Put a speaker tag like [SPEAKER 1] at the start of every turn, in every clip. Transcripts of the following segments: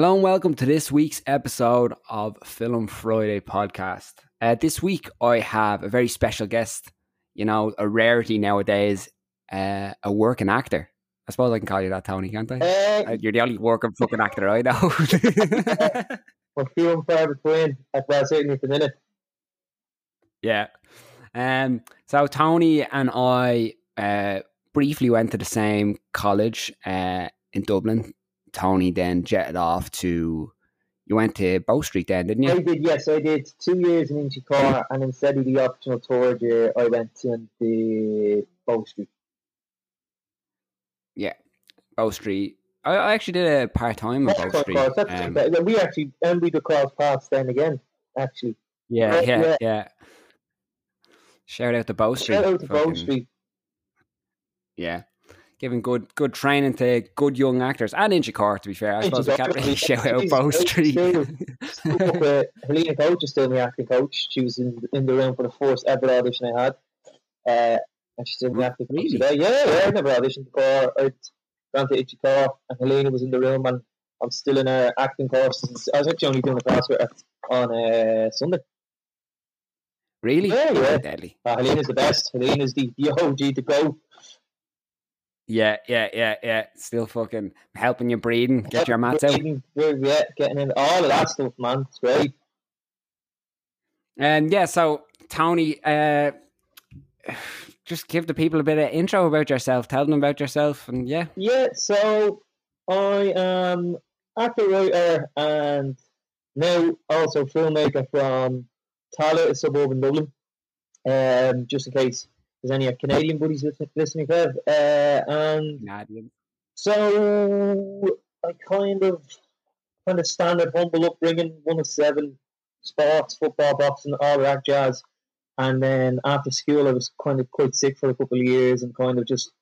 [SPEAKER 1] Hello and welcome to this week's episode of Film Friday podcast. Uh, this week I have a very special guest, you know, a rarity nowadays, uh, a working actor. I suppose I can call you that, Tony, can't I?
[SPEAKER 2] Uh,
[SPEAKER 1] Uh, You're the only working fucking actor I know.
[SPEAKER 2] we're few and far between. At well, certainly at the minute.
[SPEAKER 1] yeah. Um, so Tony and I uh, briefly went to the same college uh, in Dublin. Tony then jetted off to. You went to Bow Street then, didn't you?
[SPEAKER 2] I did, yes, I did two years in Inchicore, and instead of the optional tour year, I went to the Bow Street.
[SPEAKER 1] Yeah, Bow Street. I, I actually did a part time at Bow Street.
[SPEAKER 2] quite. That's
[SPEAKER 1] Um,
[SPEAKER 2] we actually, and we could cross paths then again, actually.
[SPEAKER 1] yeah,
[SPEAKER 2] Right,
[SPEAKER 1] yeah,
[SPEAKER 2] yeah.
[SPEAKER 1] yeah. Shout out to Bow Street.
[SPEAKER 2] Shout out to Bow Street.
[SPEAKER 1] Yeah. Giving good good training to good young actors and Inchicore, to be fair. I suppose we can't really shout out
[SPEAKER 2] She's-
[SPEAKER 1] Bow
[SPEAKER 2] she's
[SPEAKER 1] Street.
[SPEAKER 2] still- still up with Helena Coach is still my acting coach. She was in, in the room for the first ever audition I had. Uh, and she's still my acting coach
[SPEAKER 1] Really?
[SPEAKER 2] today. Yeah, yeah, I never auditioned before. I'd gone to Inchicore and Helena was in the room and I'm still in her acting course. I was actually only doing a class with her on uh, Sunday.
[SPEAKER 1] Really?
[SPEAKER 2] Yeah, yeah.
[SPEAKER 1] Deadly.
[SPEAKER 2] Uh, Helena's the best. Helena's the, the OG to go.
[SPEAKER 1] Yeah, yeah, yeah, yeah. Still fucking helping you breathing, get your mats out.
[SPEAKER 2] Yeah, getting in all of that stuff, man. It's great.
[SPEAKER 1] And yeah, so Tony, uh, just give the people a bit of intro about yourself. Tell them about yourself, and yeah,
[SPEAKER 2] Yeah, so I am actor, writer, and now also filmmaker from Tallaght, a suburb in Dublin. Um, just in case there's any Canadian buddies listening, listening Uh, and
[SPEAKER 1] Canadian.
[SPEAKER 2] so I kind of kind of standard humble upbringing, one of seven, sports, football, boxing, all that jazz. And then after school, I was kind of quite sick for a couple of years and kind of just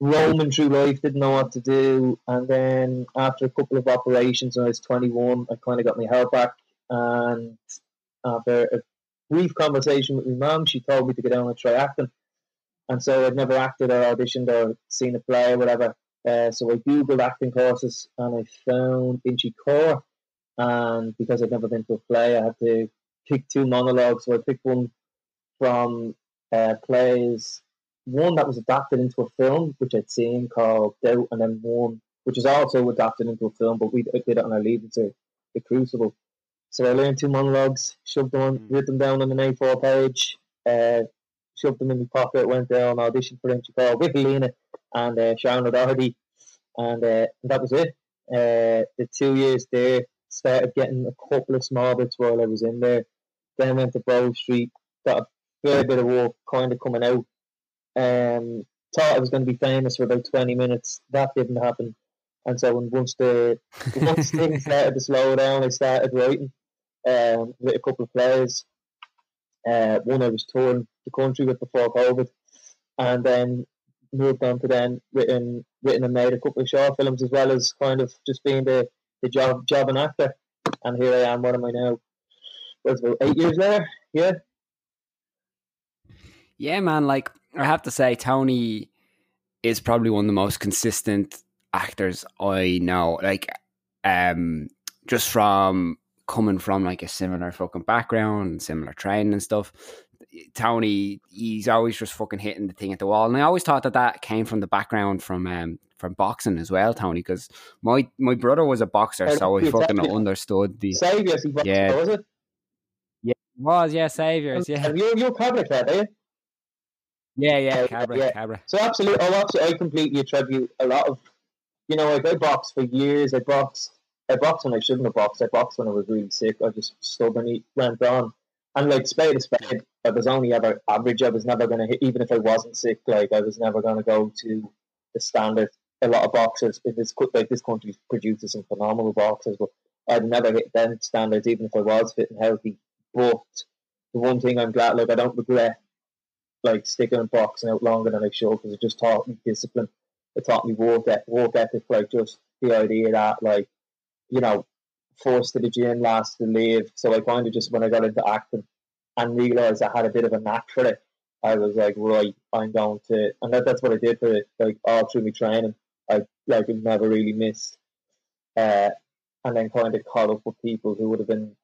[SPEAKER 2] roaming through life, didn't know what to do. And then after a couple of operations when I was 21, I kind of got my health back. And after a brief conversation with my mum, she told me to go down and try acting. And so I'd never acted or auditioned or seen a play or whatever. Uh, so I googled acting courses and I found Inchy Core. And because I'd never been to a play, I had to pick two monologues. So I picked one from uh, plays, one that was adapted into a film, which I'd seen called Doubt, and then one which is also adapted into a film, but we did it on our lead into The Crucible. So I learned two monologues, shoved them on,
[SPEAKER 1] Mm.
[SPEAKER 2] wrote them down on an A4 page, uh, shoved them in my pocket, went down, auditioned for Inchicore with Helena and uh, Sharon O'Doherty, and uh, that was it. Uh, the two years there, started getting a couple of small bits while I was in there. Then went to Bow Street, got a fair bit of work kind of coming out. Um, thought I was going to be famous for about 20 minutes. That didn't happen. And so when once the once things started to slow down, I started writing um, with a couple of players. Uh, one I was touring the country with before COVID, and then moved on to then written written and made a couple of short films as well as kind of just being the, the job job and actor. And here I am. What am I now? Was about eight years later. Yeah.
[SPEAKER 1] Yeah, man. Like I have to say, Tony is probably one of the most consistent actors I know. Like, um, just from coming from like a similar fucking background, and similar training and stuff. Tony, he's always just fucking hitting the thing at the wall, and I always thought that that came from the background from um from boxing as well, Tony. Because my my brother was a boxer,
[SPEAKER 2] Oh,
[SPEAKER 1] so I fucking
[SPEAKER 2] me.
[SPEAKER 1] understood the
[SPEAKER 2] Saviour, he was,
[SPEAKER 1] Yeah.
[SPEAKER 2] was it?
[SPEAKER 1] was yeah saviors yeah
[SPEAKER 2] And you're, lad, are you?
[SPEAKER 1] yeah yeah
[SPEAKER 2] Yeah,
[SPEAKER 1] cabra
[SPEAKER 2] yeah.
[SPEAKER 1] cabra
[SPEAKER 2] So absolutely, oh, absolutely, I completely attribute a lot of, you know, like I boxed for years. I boxed, I boxed when I shouldn't have boxed. I boxed when I was really sick. I just stubbornly went on, and like spade to spade, I was only ever average. I was never gonna hit, even if I wasn't sick. Like I was never gonna go to the standard. A lot of boxers in this like this country produces some phenomenal boxers, but I'd never hit them standards, even if I was fit and healthy. But the one thing I'm glad, like I don't regret like sticking in boxing out longer than I should because it just taught me discipline. It taught me work ethic, work ethic, like just the idea that like, you know, forced to the gym, last to live. So I kind of just when I got into acting and realised I had a bit of a knack for it, I was like, right, I'm going to, and that, that's what I did for it, like all through my training. I like never really missed. Uh, and then kind of caught up with people who would have been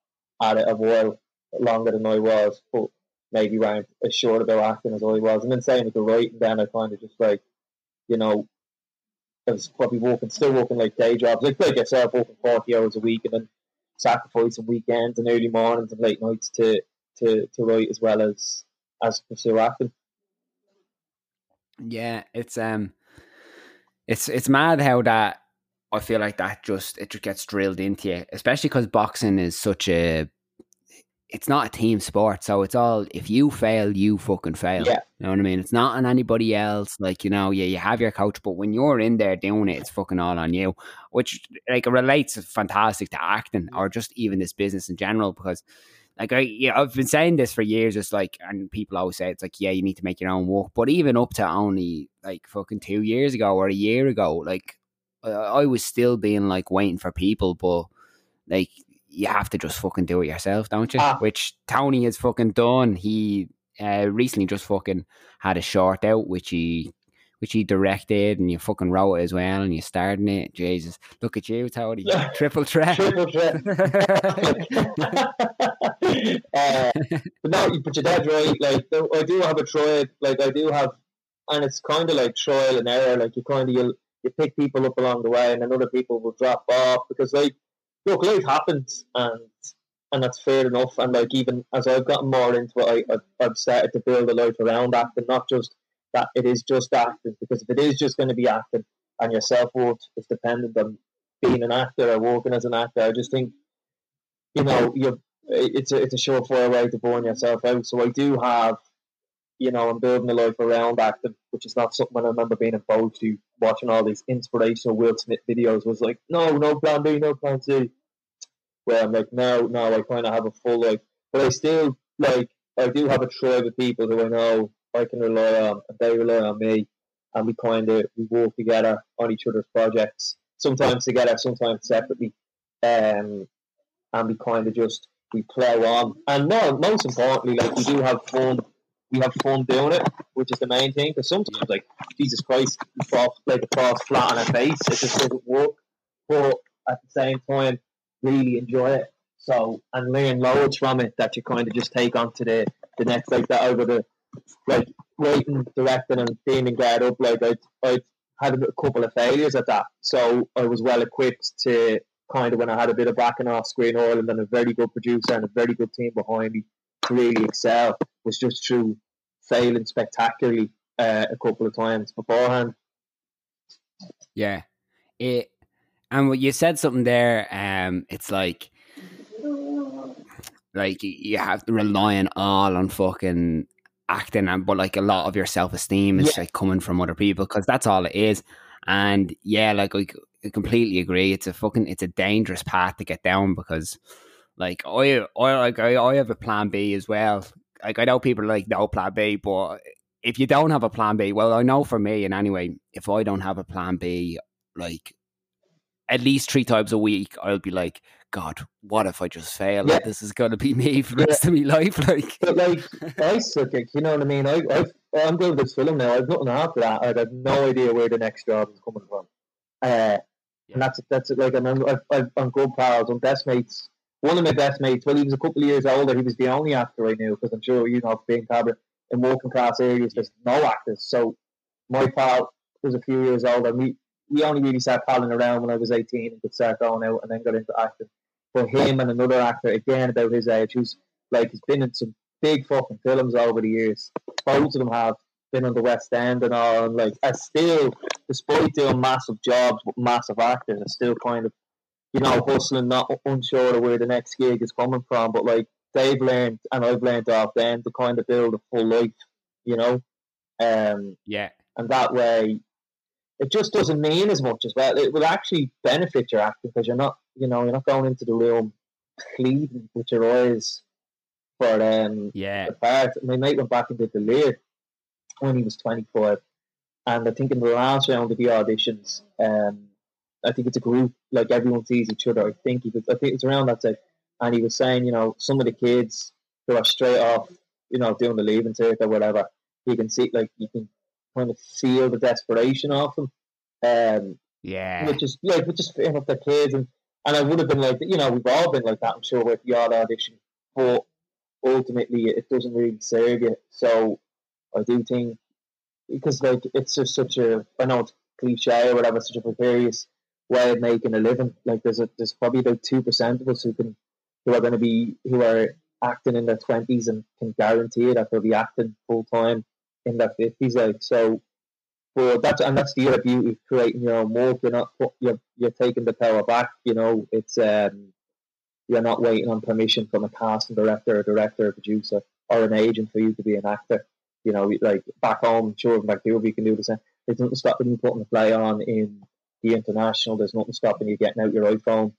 [SPEAKER 2] at it a while longer than I was, but maybe weren't as short about acting as I was. And then same with the writing, then I kind of just like, you know, was probably working, still working like day jobs, like like yourself, working forty hours a week, and then sacrificing weekends and early mornings and late nights to to, to write as well as as pursue acting.
[SPEAKER 1] Yeah, it's um, it's it's mad how that I feel like that just it just gets drilled into you, especially because boxing is such a it's not a team sport, so it's all if you fail, you fucking fail.
[SPEAKER 2] Yeah.
[SPEAKER 1] You know what I mean? It's not on anybody else. Like, you know, yeah, you have your coach, but when you're in there doing it, it's fucking all on you. Which like it relates fantastic to acting or just even this business in general, because like I yeah, I've been saying this for years, it's like and people always say it's like, yeah, you need to make your own work. But even up to only like fucking two years ago or a year ago, like uh, I was still being like waiting for people, but like you have to just fucking do it yourself, don't you?
[SPEAKER 2] Ah.
[SPEAKER 1] Which Tony has fucking done. He uh, recently just fucking had a short out, which he which he directed, and you fucking wrote it as well, and you starred in it. Jesus, look at you, Tony, triple threat.
[SPEAKER 2] Triple threat. uh, but no, you but your dad's right. Like I do have a trial. Like I do have, and it's kind of like trial and error. Like you kind of you you pick people up along the way, and then other people will drop off because like look, life happens, and and that's fair enough. And like even as I've gotten more into it, I, I've, I've started to build a life around acting, not just that it is just acting. Because if it is just going to be acting, and your self worth is dependent on being an actor or working as an actor, I just think you know you it's a it's a surefire way to burn yourself out. So I do have. You know, I'm building a life around acting, which is not something I remember being opposed to. Watching all these inspirational Will Smith videos was like, no, no plan B, no plan C where I'm like, no, no, I kind of have a full life, but I still like I do have a tribe of people who I know I can rely on, and they rely on me, and we kind of we work together on each other's projects, sometimes together, sometimes separately, um, and we kind of just we plow on, and no, most importantly, like we do have fun. We have fun doing it, which is the main thing. Because sometimes, like Jesus Christ, we fall like a flat on our face. It just doesn't work. But at the same time, really enjoy it. So and learn loads from it that you kind of just take on to the, the next like that over the like writing, directing and being in guard up like I I had a couple of failures at that. So I was well equipped to kind of when I had a bit of backing off screen Ireland and then a very good producer and a very good team behind me to really excel was just through failing spectacularly uh, a couple of times beforehand.
[SPEAKER 1] Yeah. It and what you said something there, um, it's like like you have to rely on all on fucking acting and but like a lot of your self esteem is
[SPEAKER 2] Yeah.
[SPEAKER 1] like coming from other people because that's all it is. And yeah, like I completely agree. It's a fucking it's a dangerous path to get down because like I I like I, I have a plan B as well. Like I know people like no plan B, but if you don't have a plan B, well I know for me and anyway, if I don't have a plan B, like at least three times a week, I'll be like, God, what if I just fail?
[SPEAKER 2] Yeah.
[SPEAKER 1] Like, this is going to be me for the rest of my life. Like,
[SPEAKER 2] But like I suck it, you know what I mean? I I've, I'm doing this film now. I've nothing after that. I have no idea where the next job is coming from. Uh,
[SPEAKER 1] Yeah.
[SPEAKER 2] and that's that's like I'm I've, I've, I'm good pals. I'm best mates. One of my best mates. Well, he was a couple of years older. He was the only actor I knew because I'm sure you know being Cabra in working class areas, there's no actors. So my pal was a few years older. We we only really started palling around when I was 18 and could start going out and then got into acting. But him and another actor again about his age, who's like he's been in some big fucking films over the years. Both of them have been on the West End and all, and like are still, despite doing massive jobs with massive actors, are still kind of, you know, hustling, not unsure of where the next gig is coming from. But like they've learned, and I've learned off them to kind of build a full life, you know, um,
[SPEAKER 1] yeah,
[SPEAKER 2] and that way. It just doesn't mean as much as well. It will actually benefit your acting because you're not, you know, you're not going into the room pleading with your eyes for um
[SPEAKER 1] yeah,
[SPEAKER 2] the part. My mate went back and did the lead when he was 25. And I think in the last round of the auditions, um, I think it's a group, like everyone sees each other. I think he was, I think it's around that time. And he was saying, you know, some of the kids who are straight off, you know, doing the leaving cert or whatever, you can see, like, you can kind of feel the desperation of them. Um,
[SPEAKER 1] yeah,
[SPEAKER 2] which is like which is fair enough. They're kids, and and I would have been like, you know, we've all been like that. I'm sure with the odd audition, but ultimately it doesn't really serve you. So I do think because like it's just such a I know it's cliche or whatever, such a precarious way of making a living. Like there's a there's probably about two percent of us who can who are going to be who are acting in their twenties and can guarantee that they'll be acting full time in fifties. Like so, but that's and that's the other beauty of creating your own work. You're not you're you're taking the power back. You know, it's um you're not waiting on permission from a casting director, a director, a producer, or an agent for you to be an actor. You know, like back home, sure, in Vancouver, you can do the same. There's nothing stopping you putting a play on in the international. There's nothing stopping you getting out your iPhone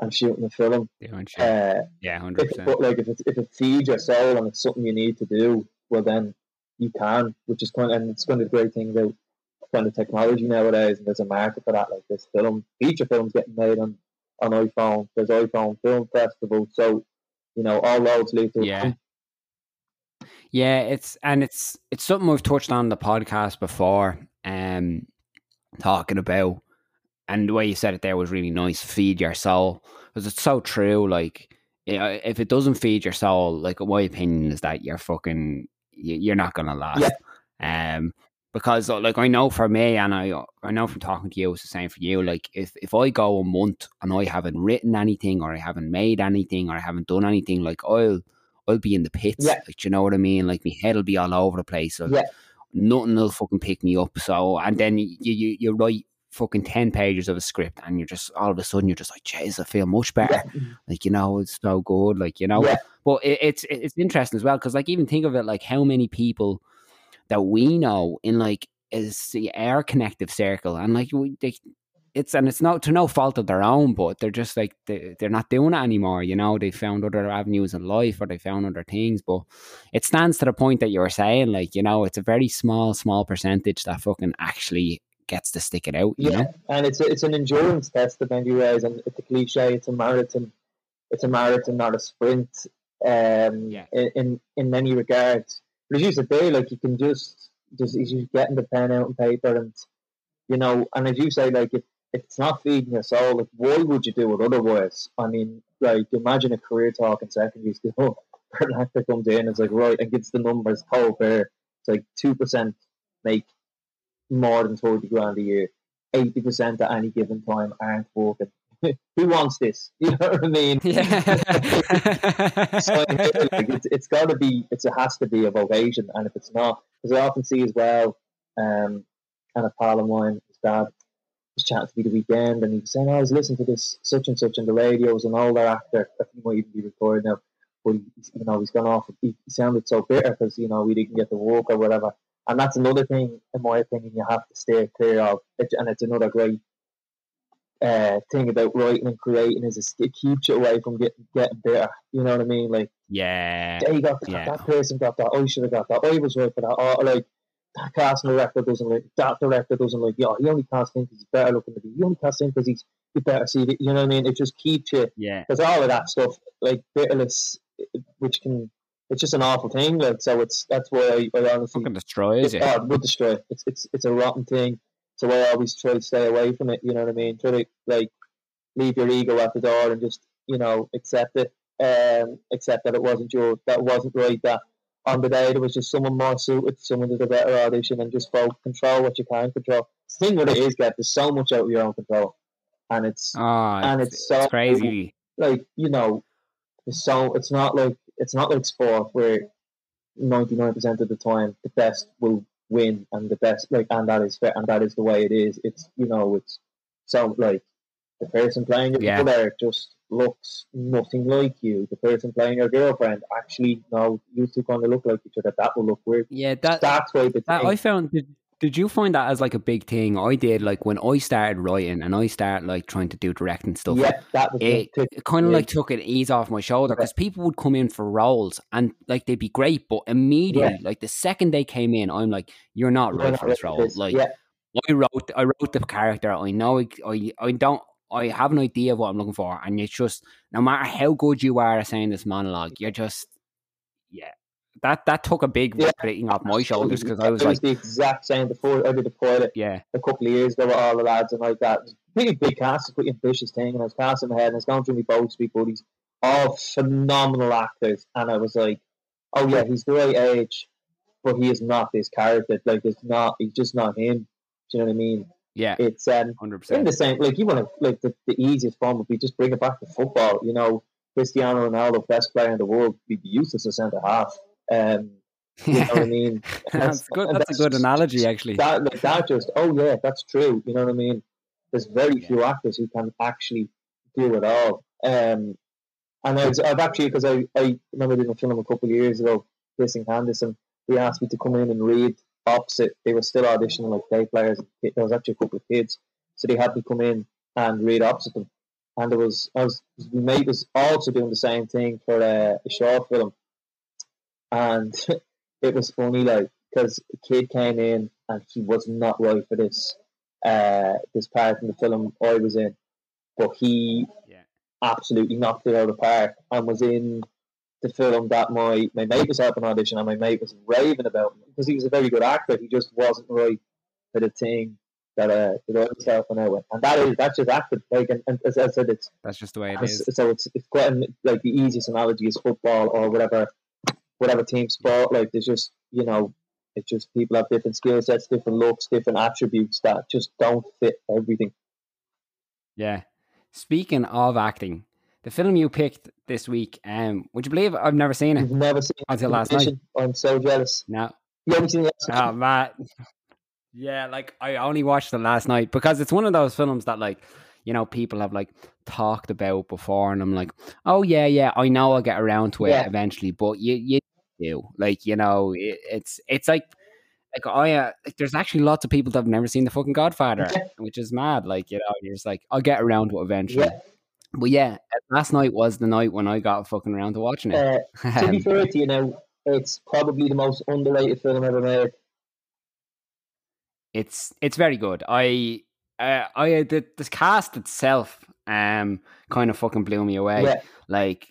[SPEAKER 2] and shooting a film.
[SPEAKER 1] Yeah, uh, yeah, hundred percent.
[SPEAKER 2] But like, if it if it feeds your soul and it's something you need to do, well, then you can, which is kind of, and it's kind of the great thing about kind of technology nowadays, and there's a market for that. Like this film, feature films getting made on on iPhone. There's iPhone Film Festival, so you know all roads lead to
[SPEAKER 1] yeah. Yeah, it's and it's it's something we've touched on the podcast before, um, talking about, and the way you said it there was really nice. Feed your soul because it's so true. Like, if it doesn't feed your soul, like my opinion is that you're fucking you're not gonna last. Yeah. Um, because uh, like I know for me, and I uh, I know from talking to you, it's the same for you. Like if if I go a month and I haven't written anything, or I haven't made anything, or I haven't done anything, like I'll I'll be in the pits. Yeah. Like you know what I mean? Like my head will be all over the place. So yeah. Nothing will fucking pick me up. So and then you you you write fucking 10 pages of a script and you're just all of a sudden you're just like jeez i feel much better yeah. Mm-hmm. like you know it's so good like you know yeah. but it, it's it's interesting as well because like even think of it like how many people that we know in like is the our connective circle and like we they, it's and it's not to no fault of their own but they're just like they, they're not doing it anymore you know they found other avenues in life or they found other things but it stands to the point that you were saying like you know it's a very small small percentage that fucking actually gets to stick it out yeah know?
[SPEAKER 2] and it's a, it's an endurance test of many ways and it's a cliche it's a marathon it's a marathon not a sprint um yeah. in, in many regards but as you said there, like you can just just you getting the pen out and paper and you know, and as you say, like if, if it's not feeding your soul, like why would you do it otherwise? I mean, like imagine a career talk in secondary school. Actor comes in, it's like right, and gets the numbers cold there. It's like two percent make more than forty grand a year. Eighty percent at any given time aren't working. who wants this? You know what I mean? Yeah. so, like, it's, it's got to be, it's, it has to be a vocation. And if it's not, because I often see as well, um, kind of pal of mine, his dad was chatting to me the weekend and he was saying, oh, I was listening to this such and such on the radios and all their actor, I think he might even be recording now, but he, you know, he's gone off, he, he sounded so bitter because, you know, we didn't get the walk or whatever. And that's another thing, in my opinion, you have to stay clear of. And it's another great uh, thing about writing and creating is it keeps you away from getting getting better. You know what I mean? Like,
[SPEAKER 1] yeah,
[SPEAKER 2] they got that, yeah. that person got that. I should have got that. I was right for that. Or like that casting director doesn't like that director doesn't like. Yeah, he only casts him because he's better looking than me. He only casts him because he's he better see. You know what I mean? It just keeps you.
[SPEAKER 1] Yeah.
[SPEAKER 2] Because all of that stuff, like bitterness, which can. It's just an awful thing, like so. It's that's why I, I honestly
[SPEAKER 1] fucking destroys it.
[SPEAKER 2] Oh, it would destroy. It's it's it's a rotten thing so I always try to stay away from it. You know what I mean? Try to like leave your ego at the door and just you know accept it. Um, accept that it wasn't your that wasn't right. That on the day there was just someone more suited, someone did a better audition, and just focus, control what you can control. The thing with it is, get there's so much out of your own control, and it's
[SPEAKER 1] oh,
[SPEAKER 2] and
[SPEAKER 1] it's, it's so it's crazy.
[SPEAKER 2] Like you know, it's so it's not like it's not like sport where ninety nine percent of the time the best will win and the best like and that is fair and that is the way it is. It's you know it's so like the person playing your yeah. there just looks nothing like you. The person playing your girlfriend actually no, you two kind of look like each other. That will look weird.
[SPEAKER 1] Yeah, that
[SPEAKER 2] that's why the
[SPEAKER 1] that I found. Did, you find that as like a big thing? I did. Like when I started writing and I started like trying to do directing stuff.
[SPEAKER 2] Yeah, that was
[SPEAKER 1] it. It kind of yeah. like took an ease off my shoulder because people would come in for roles and like they'd be great, but immediately, yeah. like the second they came in, I'm like, "You're not right for this role." Like yeah. I wrote, I wrote the character. I know, I, I don't. I have an idea of what I'm looking for, and it's just no matter how good you are at saying this monologue, you're just, yeah, that that took a big
[SPEAKER 2] Yeah.
[SPEAKER 1] off my shoulders because I was
[SPEAKER 2] it
[SPEAKER 1] like,
[SPEAKER 2] the exact same before I did the pilot
[SPEAKER 1] yeah,
[SPEAKER 2] a couple of years ago with all the lads and like that. Was pretty big cast, pretty ambitious thing, and I was casting my head and I was going through my boats, big buddies, all phenomenal actors, and I was like, oh yeah, he's the right age, but he is not this character. Like it's not, he's just not him. Do you know what I mean?
[SPEAKER 1] yeah,
[SPEAKER 2] It's um,
[SPEAKER 1] hundred
[SPEAKER 2] in
[SPEAKER 1] percent.
[SPEAKER 2] the same like you want to like the, the easiest form would be just bring it back to football. You know, Cristiano Ronaldo, best player in the world, be useless as centre half. Um, you know what I mean?
[SPEAKER 1] That's good.
[SPEAKER 2] and
[SPEAKER 1] That's a good analogy, actually.
[SPEAKER 2] That like that just oh yeah, that's true. You know what I mean? There's very
[SPEAKER 1] Yeah.
[SPEAKER 2] few actors who can actually do it all. Um, and I was, I've actually because I, I remember doing a film a couple of years ago, Kissing Candice, and they asked me to come in and read opposite. They were still auditioning like day players. There was actually a couple of kids, so they had me come in and read opposite them. And there was I was my mate was also doing the same thing for a, a short film, and it was funny like because a kid came in and he was not right for this uh this part in the film I was in, but he
[SPEAKER 1] Yeah.
[SPEAKER 2] absolutely knocked it out of the park and was in the film that my my mate was up helping audition and my mate was raving about him because he was a very good actor. He just wasn't right for the thing that uh that I was helping out with, and that is that's just acting. Like and, and as I said, it's
[SPEAKER 1] That's just the way
[SPEAKER 2] it's- so it's it's quite like the easiest analogy is football or whatever whatever team sport. Like there's just you know it's just people have different skill sets, different looks, different attributes that just don't fit everything.
[SPEAKER 1] Yeah. Speaking of acting, the film you picked this week, um, would you believe I've never seen it
[SPEAKER 2] You've never seen
[SPEAKER 1] until
[SPEAKER 2] the
[SPEAKER 1] last night?
[SPEAKER 2] I'm so jealous.
[SPEAKER 1] No.
[SPEAKER 2] You haven't seen episode?
[SPEAKER 1] Oh man. Yeah, like I only watched it last night because it's one of those films that like, you know, people have like talked about before and I'm like, oh yeah, yeah, I know I'll get around to it
[SPEAKER 2] Yeah.
[SPEAKER 1] eventually, but you you do. Like, you know, it, it's it's like like I uh, like there's actually lots of people that have never seen the fucking Godfather,
[SPEAKER 2] Yeah.
[SPEAKER 1] which is mad. Like, you know, you're just like, I'll get around to it eventually.
[SPEAKER 2] Yeah.
[SPEAKER 1] But yeah, last night was the night when I got fucking around to watching it.
[SPEAKER 2] Uh, to be fair to you now, it's probably the most underrated film ever made.
[SPEAKER 1] it's it's very good. I uh, I the, the cast itself um kind of fucking blew me away.
[SPEAKER 2] Yeah,
[SPEAKER 1] Like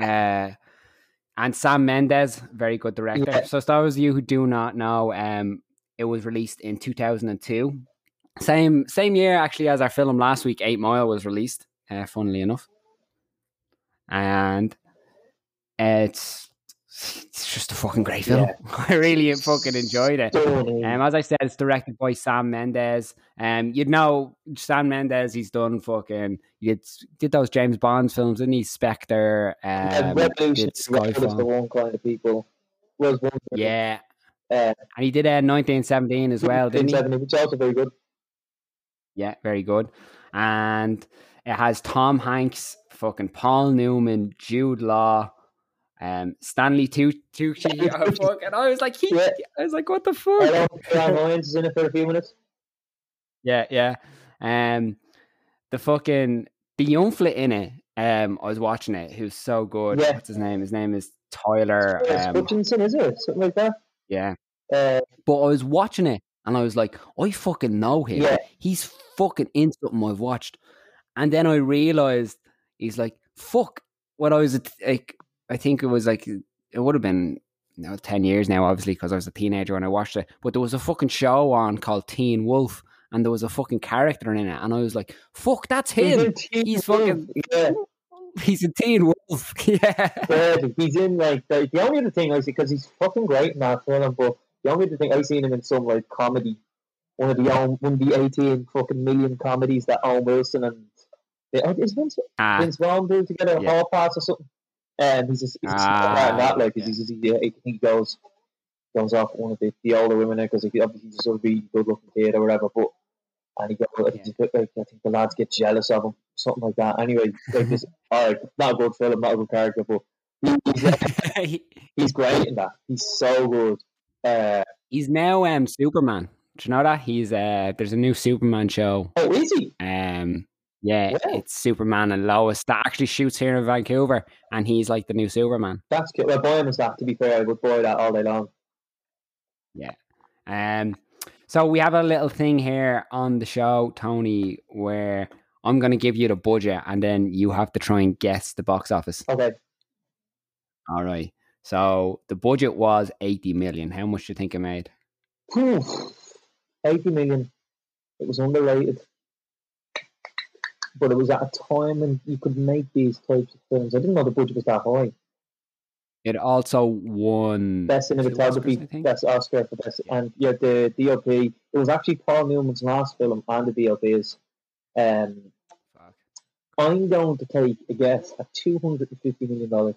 [SPEAKER 1] uh and Sam Mendes, very good director.
[SPEAKER 2] Yeah.
[SPEAKER 1] So those of you who do not know, um it was released in 2002. Same same year actually as our film last week, Eight Mile was released. Uh, funnily enough, and it's it's just a fucking great film.
[SPEAKER 2] Yeah.
[SPEAKER 1] I really fucking enjoyed it.
[SPEAKER 2] stunning.
[SPEAKER 1] Um, as I said, it's directed by Sam Mendes. Um, you'd know Sam Mendes. He's done fucking. He did did those James Bond films, didn't he? Spectre.
[SPEAKER 2] and
[SPEAKER 1] Um,
[SPEAKER 2] Revolution
[SPEAKER 1] did
[SPEAKER 2] is for
[SPEAKER 1] Skyfall.
[SPEAKER 2] one kind of people. Was one
[SPEAKER 1] Yeah,
[SPEAKER 2] uh,
[SPEAKER 1] and he did uh, 1917 as well, didn't he?
[SPEAKER 2] which also very good.
[SPEAKER 1] Yeah, very good. And it has Tom Hanks, fucking Paul Newman, Jude Law, um, Stanley Tu- Tucci. I fucking, I was like, he,
[SPEAKER 2] Yeah.
[SPEAKER 1] I was like, what the fuck?
[SPEAKER 2] don't is in it for a few minutes.
[SPEAKER 1] Yeah, yeah. Um, the fucking the young flit in it. Um, I was watching it. Who's so good?
[SPEAKER 2] Yeah.
[SPEAKER 1] What's his name? His name is Tyler.
[SPEAKER 2] It's
[SPEAKER 1] Um,
[SPEAKER 2] Hutchinson, is it? Something like that.
[SPEAKER 1] yeah.
[SPEAKER 2] Uh,
[SPEAKER 1] But I was watching it, and I was like, I fucking know him.
[SPEAKER 2] yeah,
[SPEAKER 1] He's fucking in something I've watched. And then I realized he's like, fuck. When I was a t- like, I think it was like it would have been you know, ten years now, obviously, because I was a teenager when I watched it. But there was a fucking show on called Teen Wolf, and there was a fucking character in it, and I was like, fuck, that's him.
[SPEAKER 2] Teen
[SPEAKER 1] He's fucking-
[SPEAKER 2] yeah.
[SPEAKER 1] He's a Teen Wolf. yeah.
[SPEAKER 2] Yeah, he's in like the, the only other thing I see because he's fucking great in that film. But the only other thing I've seen him in some like comedy, one of the own, one of the eighteen fucking million comedies that Owen Wilson and oh, is Vince,
[SPEAKER 1] Ah,
[SPEAKER 2] Vince Vaughn do together,
[SPEAKER 1] yeah.
[SPEAKER 2] Hall Pass or something. And he's just he's just
[SPEAKER 1] Ah,
[SPEAKER 2] that like
[SPEAKER 1] yeah.
[SPEAKER 2] he's, he's, he, he goes goes off one of the, the older women because he obviously he's a sort of really good looking kid or whatever. But and he goes,
[SPEAKER 1] Yeah.
[SPEAKER 2] he's a bit like I think the lads get jealous of him, something like that. Anyway, like this, all right, not a good film, not a good character, but. He's, he's great in that. He's so good. Uh,
[SPEAKER 1] he's now um Superman. Do you know that he's uh? There's a new Superman show.
[SPEAKER 2] oh, is he?
[SPEAKER 1] Yeah,
[SPEAKER 2] Wow.
[SPEAKER 1] it's Superman and Lois that actually shoots here in Vancouver, and he's like the new Superman.
[SPEAKER 2] That's good. Well, buy him as that. To be fair, I would buy that all day long.
[SPEAKER 1] Um, so we have a little thing here on the show, Tony, where I'm going to give you the budget, and then you have to try and guess the box office.
[SPEAKER 2] Okay.
[SPEAKER 1] All right. So the budget was 80 million. How much do you think it made?
[SPEAKER 2] 80 million. It was underrated. But it was at a time when you could make these types of films. I didn't know the budget was that high.
[SPEAKER 1] It also won
[SPEAKER 2] Best
[SPEAKER 1] Oscars,
[SPEAKER 2] cinematography, best Oscar for best,
[SPEAKER 1] Yeah.
[SPEAKER 2] and yeah, the DOP. It was actually Paul Newman's last film, and the DOP's. Um,
[SPEAKER 1] Fuck.
[SPEAKER 2] I'm going to take a guess at two hundred and fifty million dollars.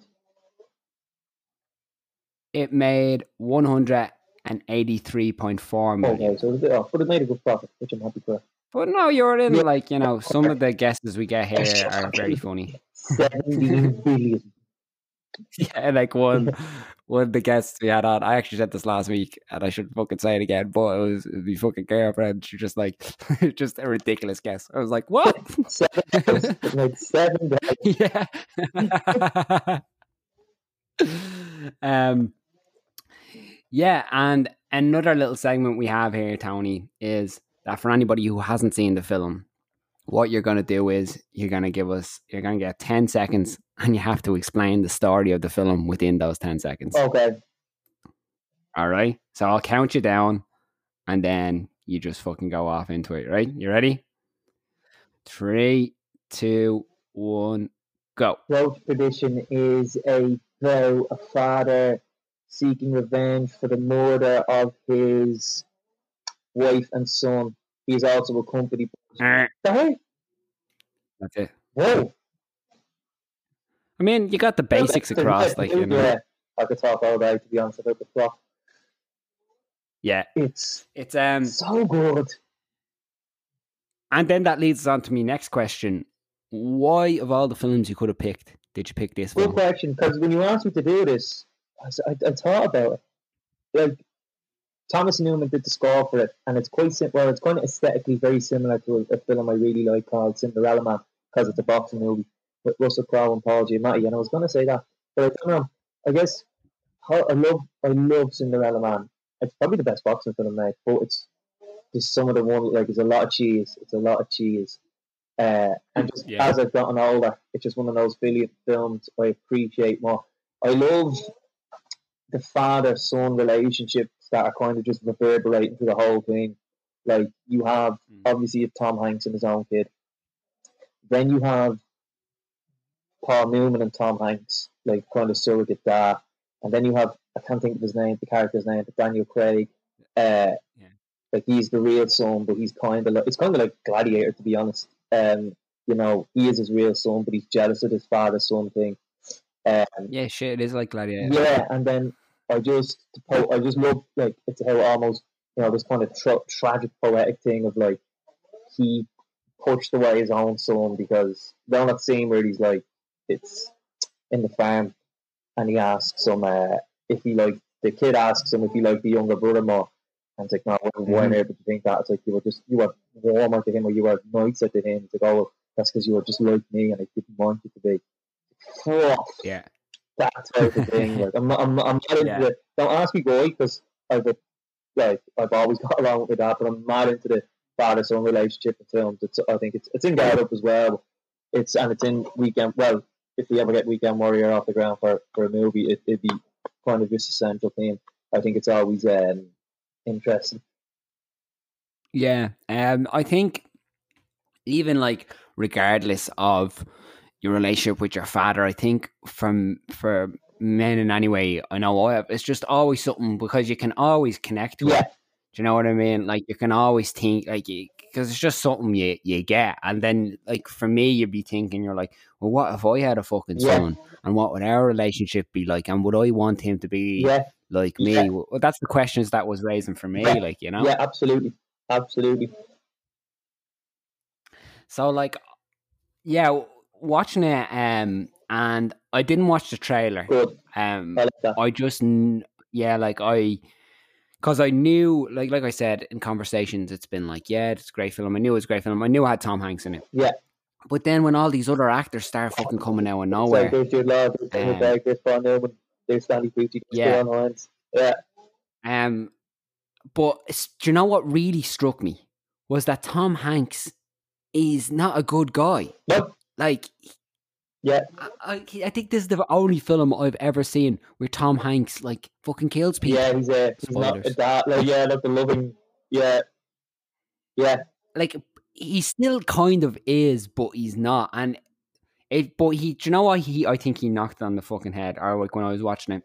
[SPEAKER 1] It made 183.4 million.
[SPEAKER 2] Okay, so it was a bit off, but it made a good profit, which I'm happy for.
[SPEAKER 1] But no, you're in like, you know, some of the guesses we get here are very funny. Yeah, like one one of the guests we had on. I actually said this last week, and I should fucking say it again. But it was the fucking girlfriend. She just like just a ridiculous guess. I was like, what?
[SPEAKER 2] Seven. made seven. dollars.
[SPEAKER 1] yeah. um. Yeah, and another little segment we have here, Tony, is that for anybody who hasn't seen the film, what you're going to do is you're going to give us, you're going to get 10 seconds and you have to explain the story of the film within those 10 seconds.
[SPEAKER 2] Okay,
[SPEAKER 1] All right. So I'll count you down and then you just fucking go off into it, right? You ready? Three, two, one, go.
[SPEAKER 2] Road to Perdition is a about a father seeking revenge for the murder of his wife and son. He's also a company.
[SPEAKER 1] Eh,
[SPEAKER 2] Hey,
[SPEAKER 1] That's it.
[SPEAKER 2] whoa!
[SPEAKER 1] I mean, you got the basics across, like, you know.
[SPEAKER 2] Yeah, I could talk all day to be honest about the plot.
[SPEAKER 1] Yeah.
[SPEAKER 2] It's
[SPEAKER 1] It's, um,
[SPEAKER 2] so good.
[SPEAKER 1] and then that leads us on to me next question. Why, of all the films you could have picked, did you pick this
[SPEAKER 2] Good
[SPEAKER 1] film?
[SPEAKER 2] question, because when you asked me to do this, I thought about it. Like Thomas Newman did the score for it, and it's quite sim- well. It's kind of aesthetically very similar to a, a film I really like called Cinderella Man, because it's a boxing movie with Russell Crowe and Paul Giamatti. And I was going to say that, but I don't know. I guess how, I love I love Cinderella Man. It's probably the best boxing film made, but it's just some of the one like there's a lot of cheese. It's a lot of cheese. Uh, and just
[SPEAKER 1] Yeah.
[SPEAKER 2] as I've gotten older, it's just one of those brilliant films I appreciate more. I love the father son relationships that are kind of just reverberating through the whole thing. Like you have
[SPEAKER 1] Mm.
[SPEAKER 2] obviously you Tom Hanks and his own kid. Then you have Paul Newman and Tom Hanks, like kind of surrogate dad. And then you have I can't think of his name, the character's name, but Daniel Craig. Uh,
[SPEAKER 1] Yeah.
[SPEAKER 2] like he's the real son, but he's kind of like it's kind of like Gladiator to be honest. Um, you know, he is his real son, but he's jealous of his father's son thing. Um,
[SPEAKER 1] Yeah, shit, it is like Gladiator.
[SPEAKER 2] yeah, and then I just po- I just love like it's how almost you know this kind of tra- tragic poetic thing of like he pushed away his own son because down that scene where he's like it's in the farm and he asks him uh, if he like the kid asks him if he like the younger brother more and it's like no why
[SPEAKER 1] Mhm.
[SPEAKER 2] mm able to think that it's like you were just you were warmer to him or you were nicer to him to go well, that's because you were just like me and I didn't want you to be. Fuck
[SPEAKER 1] Yeah.
[SPEAKER 2] That type of thing. Like I'm not, I'm not, I'm not into
[SPEAKER 1] Yeah.
[SPEAKER 2] it. Don't ask me why, because I've a- like I've always got along with that, but I'm not into the father son relationship in films. It's I think it's it's in Guard Up as well. It's and it's in Weekend. Well, if we ever get Weekend Warrior off the ground for, for a movie, it, it'd be kind of just a central theme. I think it's always um, interesting.
[SPEAKER 1] Yeah, um, I think even like regardless of your relationship with your father, I think from for men in any way, I know I have, it's just always something because you can always connect to
[SPEAKER 2] Yeah.
[SPEAKER 1] Do you know what I mean? Like you can always think like because it's just something you you get, and then like for me, you'd be thinking you're like, well, what if I had a fucking
[SPEAKER 2] Yeah.
[SPEAKER 1] son, and what would our relationship be like, and would I want him to be
[SPEAKER 2] yeah,
[SPEAKER 1] like me?
[SPEAKER 2] Yeah.
[SPEAKER 1] Well, that's the questions that was raising for me, like you know.
[SPEAKER 2] yeah, absolutely, absolutely.
[SPEAKER 1] So like, yeah, watching it, um, and I didn't watch the trailer.
[SPEAKER 2] Good.
[SPEAKER 1] Um,
[SPEAKER 2] I like.
[SPEAKER 1] I just, yeah, like I, because I knew, like, like I said in conversations, it's been like, yeah, it's a great film. I knew it was a great film. I knew it had Tom Hanks in it.
[SPEAKER 2] Yeah.
[SPEAKER 1] But then when all these other actors start fucking coming out of nowhere,
[SPEAKER 2] there's Jude Law, there's Daniel
[SPEAKER 1] Um,
[SPEAKER 2] Craig, there's Paul Newman, there's Stanley Tucci,
[SPEAKER 1] Yeah.
[SPEAKER 2] Yeah,
[SPEAKER 1] um, but do you know what really struck me was that Tom Hanks is not a good guy.
[SPEAKER 2] Nope.
[SPEAKER 1] Like
[SPEAKER 2] Yeah,
[SPEAKER 1] I, I think this is the only film I've ever seen where Tom Hanks like fucking kills people.
[SPEAKER 2] yeah, he's a he's not a dad. Like, yeah, not the loving. Yeah, yeah,
[SPEAKER 1] like he still kind of is, but he's not. And it, but he, do you know what he? I think he knocked it on the fucking head. Or like when I was watching it,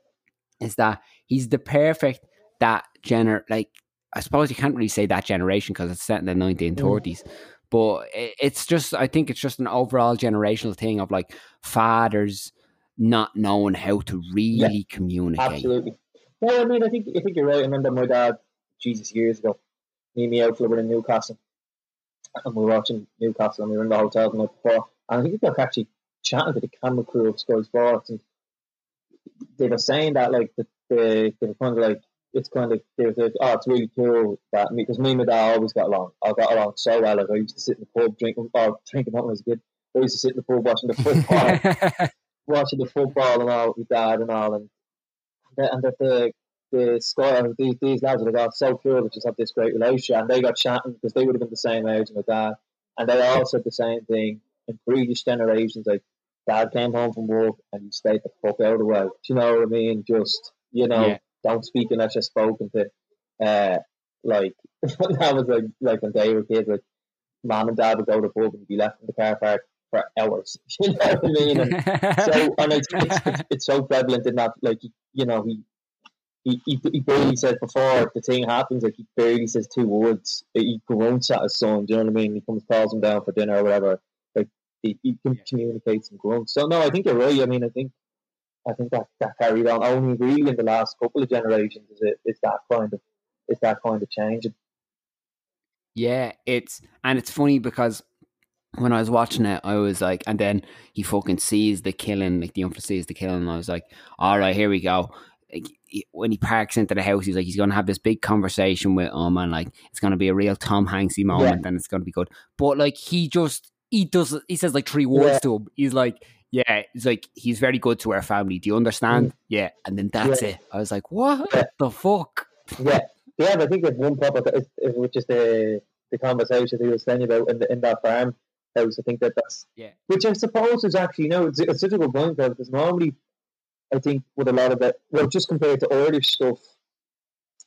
[SPEAKER 1] is that he's the perfect that gener like. I suppose you can't really say that generation because it's set in the nineteen mm. thirties. But it's just, I think it's just an overall generational thing of like fathers not knowing how to really communicate.
[SPEAKER 2] absolutely. No, I mean, I think I think you're right. I remember my dad, Jesus, years ago, me and me out living in Newcastle, and we were watching Newcastle, and we were in the hotel the night before, and I think we were actually chatting to the camera crew of Sky Sports, and they were saying that like the, the they were kind of like it's kind of were like, oh, it's really cool that me because me and my dad always got along. I got along so well. Like I used to sit in the pub oh, drinking or drinking when I was a kid. I used to sit in the pub watching the football, watching the football and all with dad and all, and the, and that the the Sky these these lads would have got so cool to just have this great relationship, and they got chatting because they would have been the same age as my dad, and they all said the same thing in previous generations. Like dad came home from work and he stayed the fuck out of the way. Do you know what I mean? Just you know,
[SPEAKER 1] Yeah.
[SPEAKER 2] Don't speak unless you're spoken to. Uh, like that was like like when they were kids, like mom and dad would go to the pub and be left in the car park for hours. You know what I mean? And so and it's, it's, it's, so prevalent in that like you know he he, he, he barely says before the thing happens like he barely says two words he grunts at his son do you know what I mean he comes calls him down for dinner or whatever like he, he can
[SPEAKER 1] Yeah.
[SPEAKER 2] communicate some grunts so no I think you're right I mean I think I think that, that carried on only really in the last couple of generations is it is that kind of is that kind of change
[SPEAKER 1] Yeah, it's and it's funny because when I was watching it, I was like, and then he fucking sees the killing, like the uncle sees the killing, and I was like, all right, here we go. Like, when he parks into the house, he's like, he's gonna have this big conversation with him, and like, it's gonna be a real Tom Hanksy moment, and it's gonna be good. But like, he just he does he says like three words
[SPEAKER 2] Yeah.
[SPEAKER 1] to him. He's like, yeah, he's like, he's very good to our family. Do you understand? Yeah, and then that's
[SPEAKER 2] Yeah.
[SPEAKER 1] it. I was like, what
[SPEAKER 2] Yeah.
[SPEAKER 1] the fuck?
[SPEAKER 2] yeah yeah but I think there's one is- which is the the conversation he was saying about in, the, in that farm house I think that that's
[SPEAKER 1] Yeah.
[SPEAKER 2] which I suppose is actually you know it's, it's such a good point though because normally I think with a lot of it well just compared to earlier stuff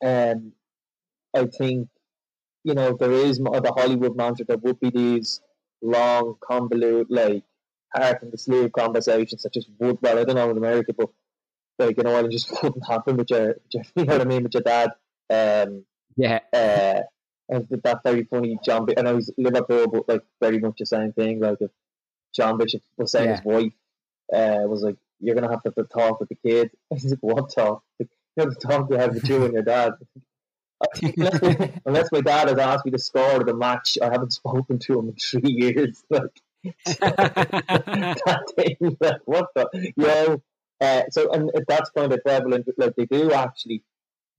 [SPEAKER 2] um I think you know there is the Hollywood mantra there would be these long convoluted like heart and the sleeve conversations that just would well I don't know in America but like you know it just wouldn't happen with your, with your you know what I mean with your dad um
[SPEAKER 1] Yeah,
[SPEAKER 2] uh, and th- that very funny John. Bi- I know he's Liverpool, but like very much the same thing. Like if John Bishop was saying his wife uh, was like, "You're gonna have to, to talk with the kid." He's like, "What talk? Like, you have to talk you have with you and your dad." unless, my, unless my dad has asked me to score the match, I haven't spoken to him in three years. Like that thing, like, what the yo? Uh, so and if that's kind of prevalent. Like they do actually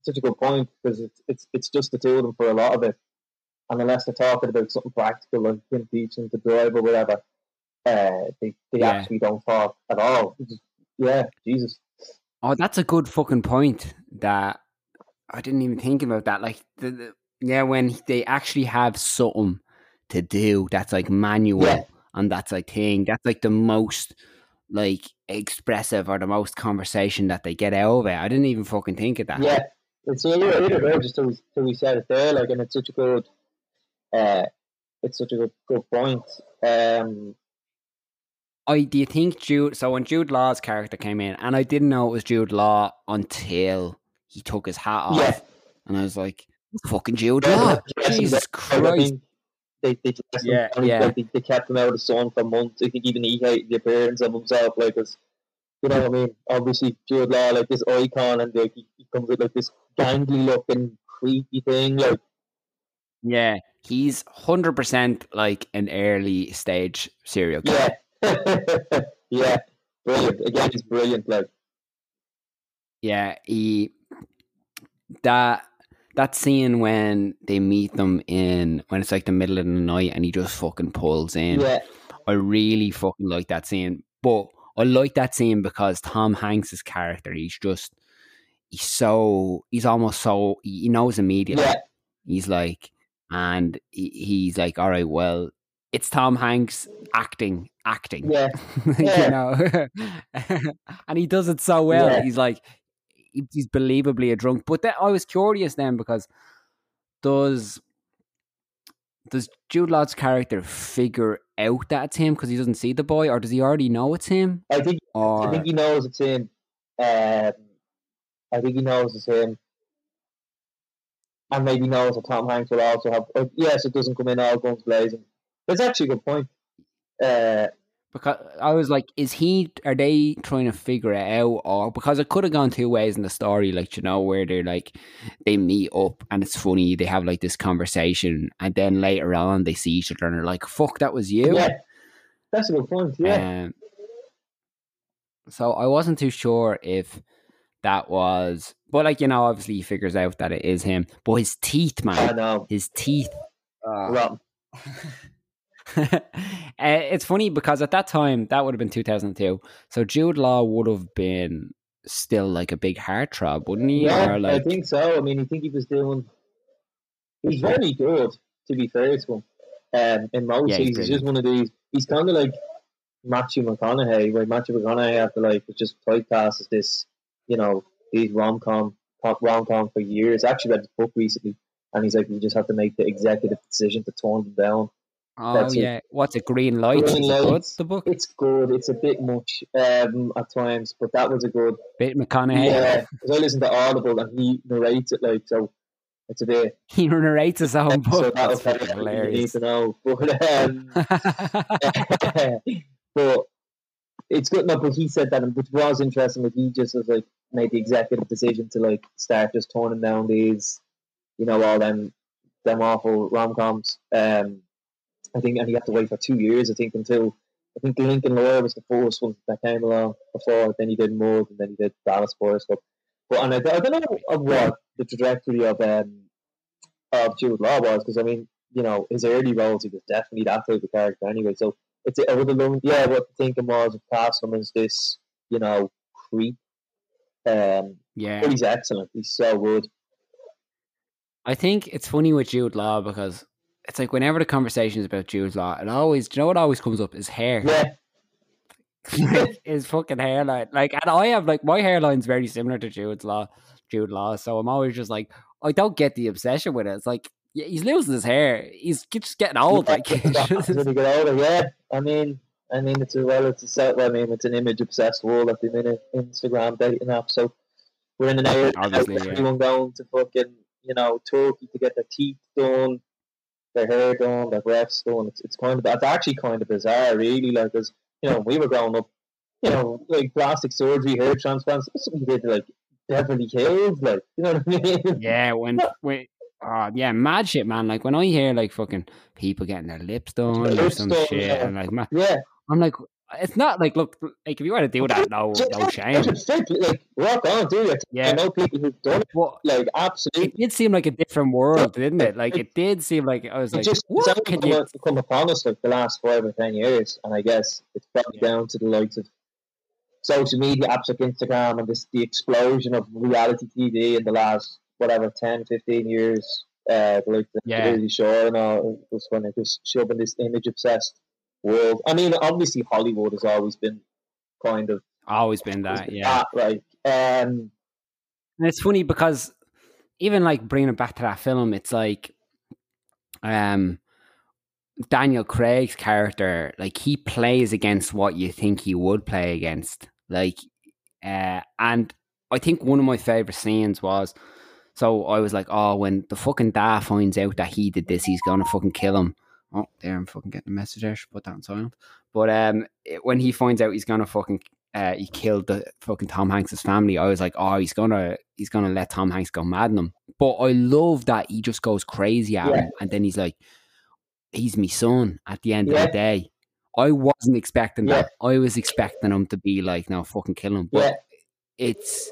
[SPEAKER 2] such a good point because it's it's it's just the two of them for a lot of it, and unless they're talking about something practical like him teaching to drive or whatever, uh, they they
[SPEAKER 1] Yeah.
[SPEAKER 2] actually don't talk at all. Just- yeah, Jesus.
[SPEAKER 1] Oh, that's a good fucking point. That I didn't even think about that. Like, the, the, yeah, when they actually have something to do that's like manual
[SPEAKER 2] Yeah.
[SPEAKER 1] And that's like thing, that's like the most like expressive or the most conversation that they get out of it. I didn't even fucking think of that.
[SPEAKER 2] Yeah, it's a little bit there just till we, said it there, like, and it's such a good, uh, it's such a good good point. Um,
[SPEAKER 1] I do you think Jude? So when Jude Law's character came in, and I didn't know it was Jude Law until he took his hat off,
[SPEAKER 2] Yeah.
[SPEAKER 1] and I was like, "Fucking Jude Law,
[SPEAKER 2] yeah,
[SPEAKER 1] Jesus
[SPEAKER 2] I
[SPEAKER 1] Christ!"
[SPEAKER 2] They they just
[SPEAKER 1] Yeah,
[SPEAKER 2] like,
[SPEAKER 1] yeah.
[SPEAKER 2] they, they kept him out of the sun for months. I think even he hated the appearance of himself, like, 'cause, you know what I mean. Obviously, Jude Law, like this icon, and like, he, he comes with like this gangly looking, creepy thing, like.
[SPEAKER 1] Yeah, he's hundred percent like an early stage serial killer.
[SPEAKER 2] Yeah. yeah. Brilliant. Again, he's brilliant. Like,
[SPEAKER 1] Yeah, he that that scene when they meet them in when it's like the middle of the night and he just fucking pulls in.
[SPEAKER 2] yeah,
[SPEAKER 1] I really fucking like that scene. But I like that scene because Tom Hanks's character, he's just he's so he's almost so he knows immediately.
[SPEAKER 2] yeah,
[SPEAKER 1] He's like, and he, he's like, all right, well, it's Tom Hanks acting acting.
[SPEAKER 2] Yeah.
[SPEAKER 1] you know, and he does it so well.
[SPEAKER 2] Yeah.
[SPEAKER 1] He's like, he's believably a drunk. But then I was curious then because does does Jude Law's character figure out that it's him because he doesn't see the boy, or does he already know it's him?
[SPEAKER 2] I think I think he knows it's him. Um, I think he knows it's him. And maybe knows that Tom Hanks will also have. Uh, yes, it doesn't come in all guns blazing. That's actually a good point. Uh,
[SPEAKER 1] because I was like, is he? Are they trying to figure it out, or because it could have gone two ways in the story, like you know, where they're like they meet up and it's funny, they have like this conversation, and then later on they see each other and they're like, "Fuck, that was you."
[SPEAKER 2] yeah, that's a good point. Yeah,
[SPEAKER 1] Um, so I wasn't too sure if that was, but like you know, obviously he figures out that it is him. But his teeth,
[SPEAKER 2] I
[SPEAKER 1] man,
[SPEAKER 2] know.
[SPEAKER 1] his teeth. uh, it's funny because at that time that would have been 2002 so jude law would have been still like a big heartthrob wouldn't he
[SPEAKER 2] Yeah,
[SPEAKER 1] or
[SPEAKER 2] I think so. I mean, I think he was doing. He's very good, to be fair to him. Um, in most
[SPEAKER 1] Yeah, he's
[SPEAKER 2] he's, just one of these. He's kind of like Matthew McConaughey, where Matthew McConaughey after like was just typecast as this, you know, these rom com, rom com for years. I actually read his book recently, and he's like, you just have to make the executive decision to tone them down.
[SPEAKER 1] Oh
[SPEAKER 2] that's it.
[SPEAKER 1] yeah what's a green light
[SPEAKER 2] Green
[SPEAKER 1] Is good, the book
[SPEAKER 2] It's good. It's a bit much um, at times, but that was a good.
[SPEAKER 1] bit mcconaughey
[SPEAKER 2] Yeah, because I listen to Audible and he narrates it like so. It's a bit.
[SPEAKER 1] he narrates his own book.
[SPEAKER 2] so that
[SPEAKER 1] that's
[SPEAKER 2] was
[SPEAKER 1] fucking
[SPEAKER 2] kind of you need to know. But um, but it's good. No, but he said that, which was interesting. That he just was like made the executive decision to like start just toning down these, you know, all them them awful rom coms. Um, I think, and he had to wait for two years. I think until I think Lincoln Lawyer was the first one that came along before. Then he did Mud, and then he did Dallas Buyers Club. But and I, I don't know of what the trajectory of um of Jude Law was because I mean, you know, his early roles he was definitely that type of character anyway. So it's I would have loved, yeah, what the thinking was of him as this, you know, creep. Um,
[SPEAKER 1] yeah
[SPEAKER 2] but he's excellent. He's so good.
[SPEAKER 1] I think it's funny with Jude Law because it's like whenever the conversation is about Jude Law, it always, do you know what always comes up? Is hair.
[SPEAKER 2] Yeah,
[SPEAKER 1] like, his fucking hairline. Like, and I have like my hairline's very similar to Jude's Law, Jude Law. So I'm always just like, I don't get the obsession with it. It's like yeah, he's losing his hair. He's just getting old.
[SPEAKER 2] Yeah,
[SPEAKER 1] Like,
[SPEAKER 2] as he get older, yeah. I mean, I mean, it's a well, it's a set. I mean, it's an image obsessed world at the minute. Instagram dating app. So we're in an era
[SPEAKER 1] Obviously, yeah.
[SPEAKER 2] everyone going to fucking you know Turkey to get their teeth done, their hair done, their breasts done. It's it's kind of that's actually kind of bizarre, really. Like, because you know, we were growing up, you know, like plastic surgery, hair transplants, something did like Beverly Hills, like you know what I mean?
[SPEAKER 1] yeah, when when. Oh yeah, mad shit, man. Like when I hear like fucking people getting their lips done or
[SPEAKER 2] Lips
[SPEAKER 1] some
[SPEAKER 2] done,
[SPEAKER 1] shit,
[SPEAKER 2] yeah.
[SPEAKER 1] and like, man,
[SPEAKER 2] Yeah,
[SPEAKER 1] I'm like, it's not like, look, like if you want to do that, no, no shame.
[SPEAKER 2] It should fit, like rock on, do it.
[SPEAKER 1] Yeah.
[SPEAKER 2] I know people who've done it,
[SPEAKER 1] But
[SPEAKER 2] like absolutely, it
[SPEAKER 1] did seem like a different world, didn't it? Like it did seem like I was
[SPEAKER 2] It
[SPEAKER 1] like,
[SPEAKER 2] just
[SPEAKER 1] what can
[SPEAKER 2] come,
[SPEAKER 1] you?
[SPEAKER 2] up- come upon us like the last five or ten years, and I guess it's probably
[SPEAKER 1] Yeah.
[SPEAKER 2] down to the likes of social media apps like Instagram and this the explosion of reality TV in the last whatever 10, 15 years. Uh, like the
[SPEAKER 1] Yeah.
[SPEAKER 2] Jersey Shore and all, just when it just shoving this image obsessed world. I mean, obviously Hollywood has always been kind of
[SPEAKER 1] Always been that, yeah.
[SPEAKER 2] that, like um,
[SPEAKER 1] And it's funny because even like bringing it back to that film, it's like, um, Daniel Craig's character, like he plays against what you think he would play against, like, uh, and I think one of my favorite scenes was. So I was like, oh, when the fucking dad finds out that he did this, he's gonna fucking kill him. Oh, there, I'm fucking getting a message there. Should put that on silent. But um, it- when he finds out he's gonna fucking, uh, he killed the fucking Tom Hanks's family. I was like, oh, he's gonna, he's gonna let Tom Hanks go mad on him. But I love that he just goes crazy at
[SPEAKER 2] Yeah.
[SPEAKER 1] him, and then he's like, he's my son. At the end of the day, I wasn't expecting
[SPEAKER 2] Yeah.
[SPEAKER 1] that. I was expecting him to be like, no, fucking kill him. But
[SPEAKER 2] yeah,
[SPEAKER 1] it's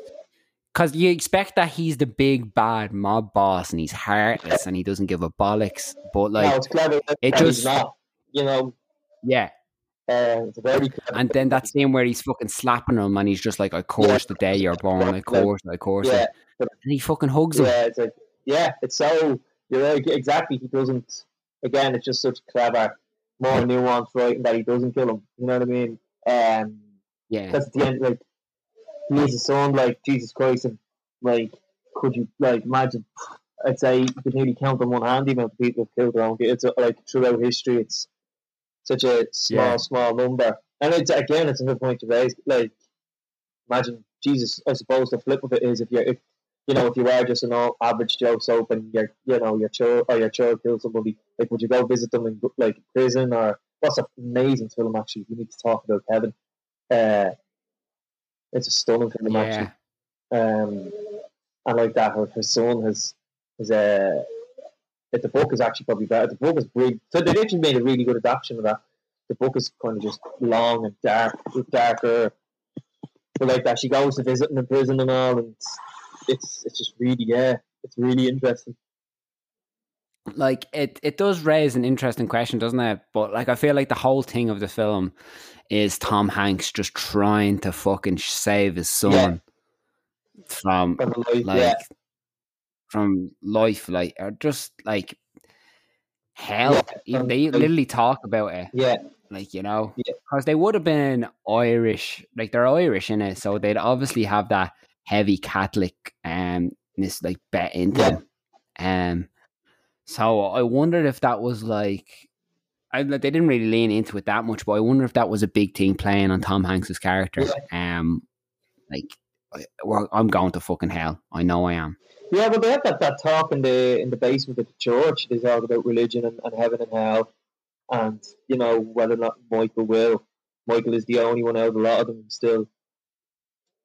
[SPEAKER 1] because you expect that he's the big bad mob boss and he's heartless and he doesn't give a bollocks. But
[SPEAKER 2] no,
[SPEAKER 1] like,
[SPEAKER 2] it's clever.
[SPEAKER 1] it just-
[SPEAKER 2] not, you know,
[SPEAKER 1] yeah.
[SPEAKER 2] uh, it's very clever.
[SPEAKER 1] And then that scene where he's fucking slapping him and he's just like, "Of course, the day you're born, of course, of course,"
[SPEAKER 2] yeah,
[SPEAKER 1] and he fucking hugs him.
[SPEAKER 2] Yeah, it's like yeah, it's so you're right, exactly. He doesn't. Again, it's just such clever more nuanced writing that he doesn't kill him. You know what I mean? Um,
[SPEAKER 1] Yeah.
[SPEAKER 2] That's the end, like he is a son, like Jesus Christ, and like could you like imagine? I'd say you could nearly count on one hand the amount of people who've killed around. It's, like throughout history, it's such a small,
[SPEAKER 1] Yeah.
[SPEAKER 2] small number. And it's again, it's a good point to raise. Like, imagine Jesus. I suppose the flip of it is if you're, if you know, if you are just an all average Joe Soap and your, you know, your child or your child kills somebody, like, would you go visit them in like prison or what's an amazing film actually? We need to talk about Kevin. Uh, it's a stunning film actually
[SPEAKER 1] Yeah.
[SPEAKER 2] um, and like that, her, her son has has uh, that the book is actually probably better. The book is big, so they actually made a really good adaptation of that. The book is kind of just long and dark, darker. But like that, she goes to visit in prison and all, and it's, it's just really yeah, it's really interesting.
[SPEAKER 1] Like it it does raise an interesting question doesn't it? But like i feel like the whole thing of the film is tom hanks just trying to fucking save his son
[SPEAKER 2] Yeah.
[SPEAKER 1] from
[SPEAKER 2] life,
[SPEAKER 1] like
[SPEAKER 2] yeah,
[SPEAKER 1] from life like or just like hell.
[SPEAKER 2] Yeah,
[SPEAKER 1] they literally talk about it
[SPEAKER 2] yeah,
[SPEAKER 1] like you know? Because they would have been irish like they're irish in it so they'd obviously have that heavy catholic um this like bet into them. Um so i wondered if that was like I, they didn't really lean into it that much but i wonder if that was a big thing playing on tom hanks's character um like I- well, i'm going to fucking hell i know i am
[SPEAKER 2] yeah. But they have that, that talk in the in the basement of the church. They talk about religion and, and heaven and hell, and you know whether or not Michael will. Michael is the only one out of a lot of them. Still,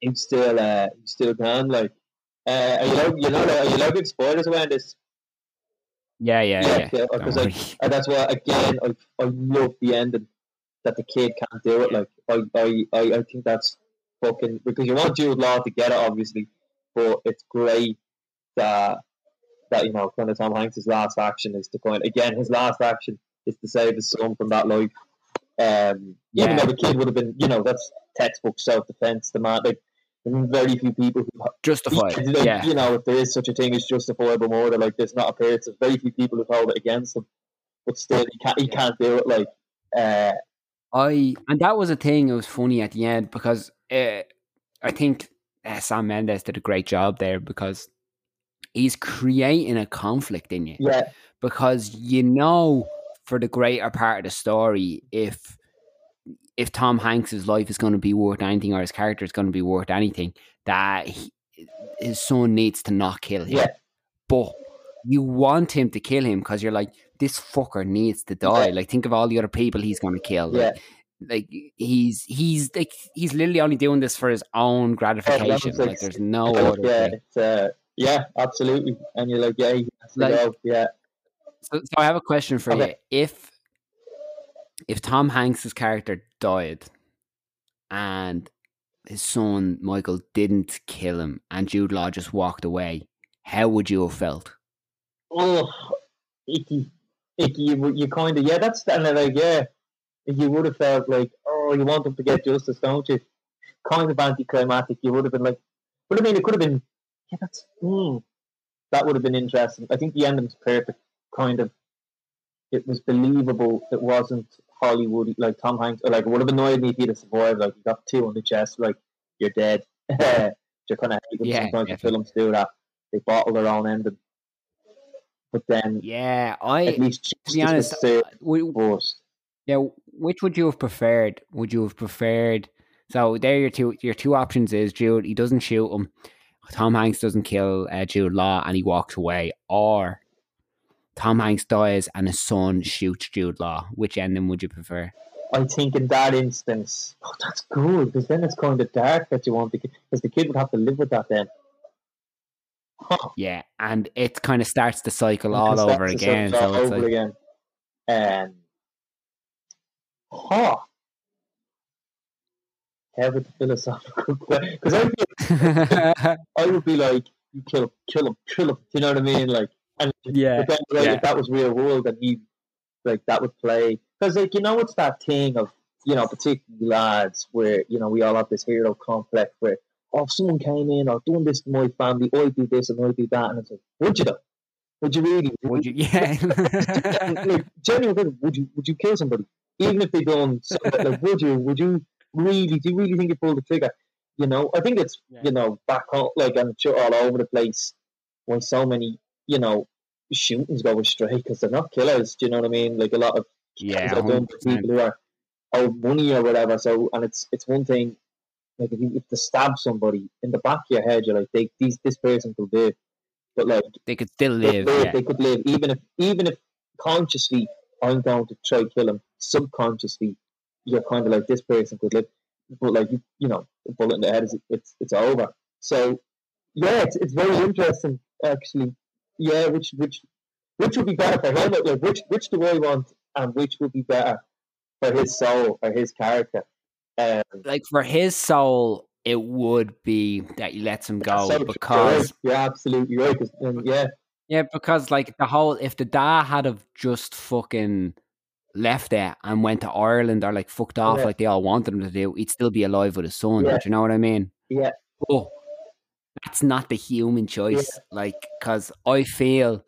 [SPEAKER 2] he's still uh, he's still gone. Like, uh, are you know, you know, are you allowed big spoilers around this?
[SPEAKER 1] Yeah yeah
[SPEAKER 2] Yeah,
[SPEAKER 1] yeah,
[SPEAKER 2] yeah, because, like. And that's why again I I love the ending that the kid can't do it. Like I I, I, I think that's fucking because you want Jude Law to get it obviously, but it's great that that you know kind of Tom Hanks' last action is to kind again his last action is to save his son from that life. Um, even though the kid would have been you know that's textbook self defense. The man like very few people who
[SPEAKER 1] justified
[SPEAKER 2] like,
[SPEAKER 1] yeah
[SPEAKER 2] you know, if there is such a thing as justifiable murder, like there's not a appearance of very few people who hold it against him, but still he can't he can't do it. Like, uh,
[SPEAKER 1] I and that was a thing. It was funny at the end because uh, I think uh, Sam Mendes did a great job there because he's creating a conflict in you
[SPEAKER 2] yeah,
[SPEAKER 1] because you know for the greater part of the story if if Tom Hanks's life is going to be worth anything or his character is going to be worth anything that he, his son needs to not kill him
[SPEAKER 2] yeah,
[SPEAKER 1] but you want him to kill him because you're like this fucker needs to die
[SPEAKER 2] Yeah.
[SPEAKER 1] like think of all the other people he's going to kill
[SPEAKER 2] yeah.
[SPEAKER 1] like, like he's he's like he's literally only doing this for his own gratification like,
[SPEAKER 2] like-
[SPEAKER 1] there's no
[SPEAKER 2] Like,
[SPEAKER 1] other
[SPEAKER 2] yeah, it's, uh, yeah, absolutely. And you're like, yeah, he has to
[SPEAKER 1] Like-
[SPEAKER 2] Yeah,
[SPEAKER 1] So, so I have a question for
[SPEAKER 2] Okay.
[SPEAKER 1] you. If if Tom Hanks's character died and his son Michael didn't kill him and Jude Law just walked away, how would you have felt?
[SPEAKER 2] oh, icky, icky. You, you kind of yeah, that's and like yeah, you would have felt like oh, you want them to get justice, don't you? Kind of anticlimactic. You would have been like, but I mean, it could have been yeah, that's hmm, that would have been interesting. I think the ending's perfect. Kind of, it was believable. It wasn't Hollywood like Tom Hanks. Like would have annoyed me if he'd have survived. Like you got two on the chest, like you're dead. you're kind of
[SPEAKER 1] Yeah,
[SPEAKER 2] sometimes the
[SPEAKER 1] definitely.
[SPEAKER 2] films do that. They bottle their own ending. But then
[SPEAKER 1] Yeah, I at
[SPEAKER 2] least
[SPEAKER 1] to be honest,
[SPEAKER 2] served
[SPEAKER 1] we. Yeah, which would you have preferred? Would you have preferred? So there, your two your two options is Jude. He doesn't shoot him. Tom Hanks doesn't kill uh, Jude Law, and he walks away. Or Tom Hanks dies, and his son shoots Jude Law. Which ending would you prefer?
[SPEAKER 2] I think in that instance, oh, that's good because then it's kind of dark that you want the kid because the kid would have to live with that then. Huh.
[SPEAKER 1] Yeah, and it kind of starts the cycle all over again. So
[SPEAKER 2] all
[SPEAKER 1] it's
[SPEAKER 2] over
[SPEAKER 1] like,
[SPEAKER 2] again. Um, huh. Have a philosophical because I I would be like, you kill him, kill him, kill him. You know what I mean? Like, and
[SPEAKER 1] yeah,
[SPEAKER 2] But then, like,
[SPEAKER 1] yeah.
[SPEAKER 2] if that was real world, and he, like, that would play because, like, you know, it's that thing of, you know, particularly lads where you know we all have this hero complex where, oh, if someone came in or doing this to my family, I do this and I do that, and it's like, would you though? Would you really?
[SPEAKER 1] Would you? Yeah.
[SPEAKER 2] like, genuinely, would you? Would you kill somebody, even if they don't, Like, would you? Would you really? Do you really think you pull the trigger? You know, I think it's
[SPEAKER 1] Yeah.
[SPEAKER 2] you know back home, like I'm sure all over the place. When so many, you know, shootings go astray because they're not killers. Do you know what I mean? Like a lot of
[SPEAKER 1] Yeah,
[SPEAKER 2] are done for
[SPEAKER 1] 100%.
[SPEAKER 2] people who are owed money or whatever. So, and it's it's one thing. Like if you if to stab somebody in the back of your head, you're like, they, these this person could live, but like
[SPEAKER 1] They could still live.
[SPEAKER 2] live,
[SPEAKER 1] Yeah.
[SPEAKER 2] they could live even if even if consciously I'm going to try kill him, subconsciously you're kind of like this person could live, but like you you know, a bullet in the head is it's it's over. So yeah, it's it's very interesting actually. Yeah, which which which would be better for him? Like which which do I want, and which would be better for his soul or his character? Um,
[SPEAKER 1] Like for his soul, it would be that you let him go
[SPEAKER 2] so-
[SPEAKER 1] because
[SPEAKER 2] you're absolutely right. um, yeah,
[SPEAKER 1] yeah, because like the whole if the dad had have just fucking left it and went to Ireland or like fucked off
[SPEAKER 2] Yeah.
[SPEAKER 1] like they all wanted him to do, he'd still be alive with his son.
[SPEAKER 2] Yeah.
[SPEAKER 1] Do you know what I mean?
[SPEAKER 2] Yeah.
[SPEAKER 1] Oh, that's not the human choice. Like, because I feel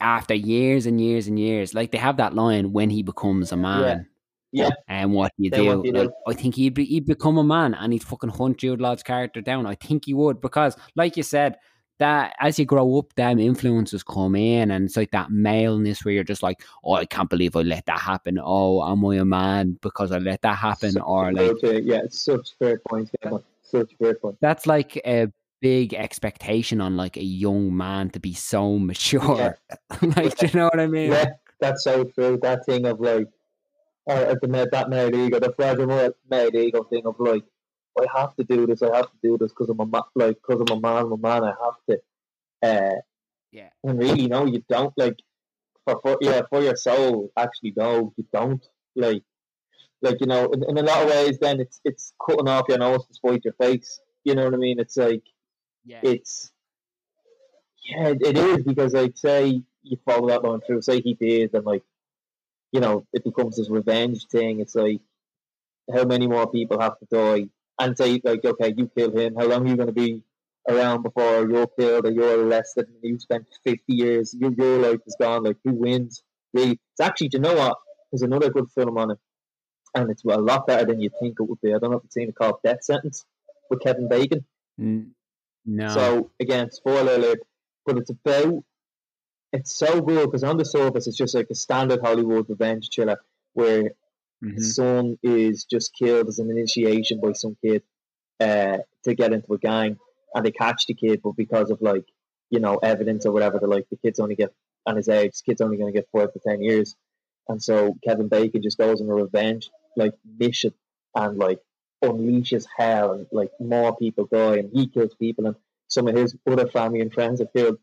[SPEAKER 1] after years and years and years, like they have that line when he becomes a man.
[SPEAKER 2] Yeah.
[SPEAKER 1] And what you
[SPEAKER 2] Then
[SPEAKER 1] do?
[SPEAKER 2] do you do?
[SPEAKER 1] I think he'd be, he'd become a man and he'd fucking hunt Jude Law's character down. I think he would because, like you said, that as you grow up, them influences come in, and it's like that maleness where you're just like, oh, I can't believe I let that happen. Oh, am I a man because I let that happen?
[SPEAKER 2] So-
[SPEAKER 1] or like,
[SPEAKER 2] yeah, it's such a fair point. Yeah, such fair point.
[SPEAKER 1] that's like a big expectation on like a young man to be so mature. like, do you know what I mean?
[SPEAKER 2] Yeah, that's so true. That thing of like, or the that mad ego, the fragile mad ego thing of like, I have to do this. I have to do this because I'm a ma- like because I'm a man. I'm a man. I have to. Uh,
[SPEAKER 1] Yeah.
[SPEAKER 2] And really, no, you don't like. For, for yeah, for your soul, actually, no, you don't like. Like you know, in, in a lot of ways, then it's it's cutting off your nose to spite your face. You know what I mean? It's like
[SPEAKER 1] Yeah.
[SPEAKER 2] it's yeah, it it is because like say you follow that line through, say he did, and like you know it becomes this revenge thing. It's like how many more people have to die, and say like okay, you kill him. How long are you going to be around before you're killed or you're arrested and you spent fifty years? Your your life is gone. Like who wins? Really, it's actually. Do you know what? There's another good film on it, and it's a lot better than you think it would be. I don't know if you've seen it called Death Sentence with Kevin Bacon.
[SPEAKER 1] N- no.
[SPEAKER 2] So again, spoiler alert, but it's about it's so good because on the surface it's just like a standard Hollywood revenge thriller where
[SPEAKER 1] Mhm.
[SPEAKER 2] the son is just killed as an initiation by some kid uh, to get into a gang, and they catch the kid, but because of like you know evidence or whatever, they're like the kid's only get and his age, kid's only going to get five to ten years, and so Kevin Bacon just goes on a revenge like mission and like unleashes hell and like more people die and he kills people and some of his other family and friends are killed.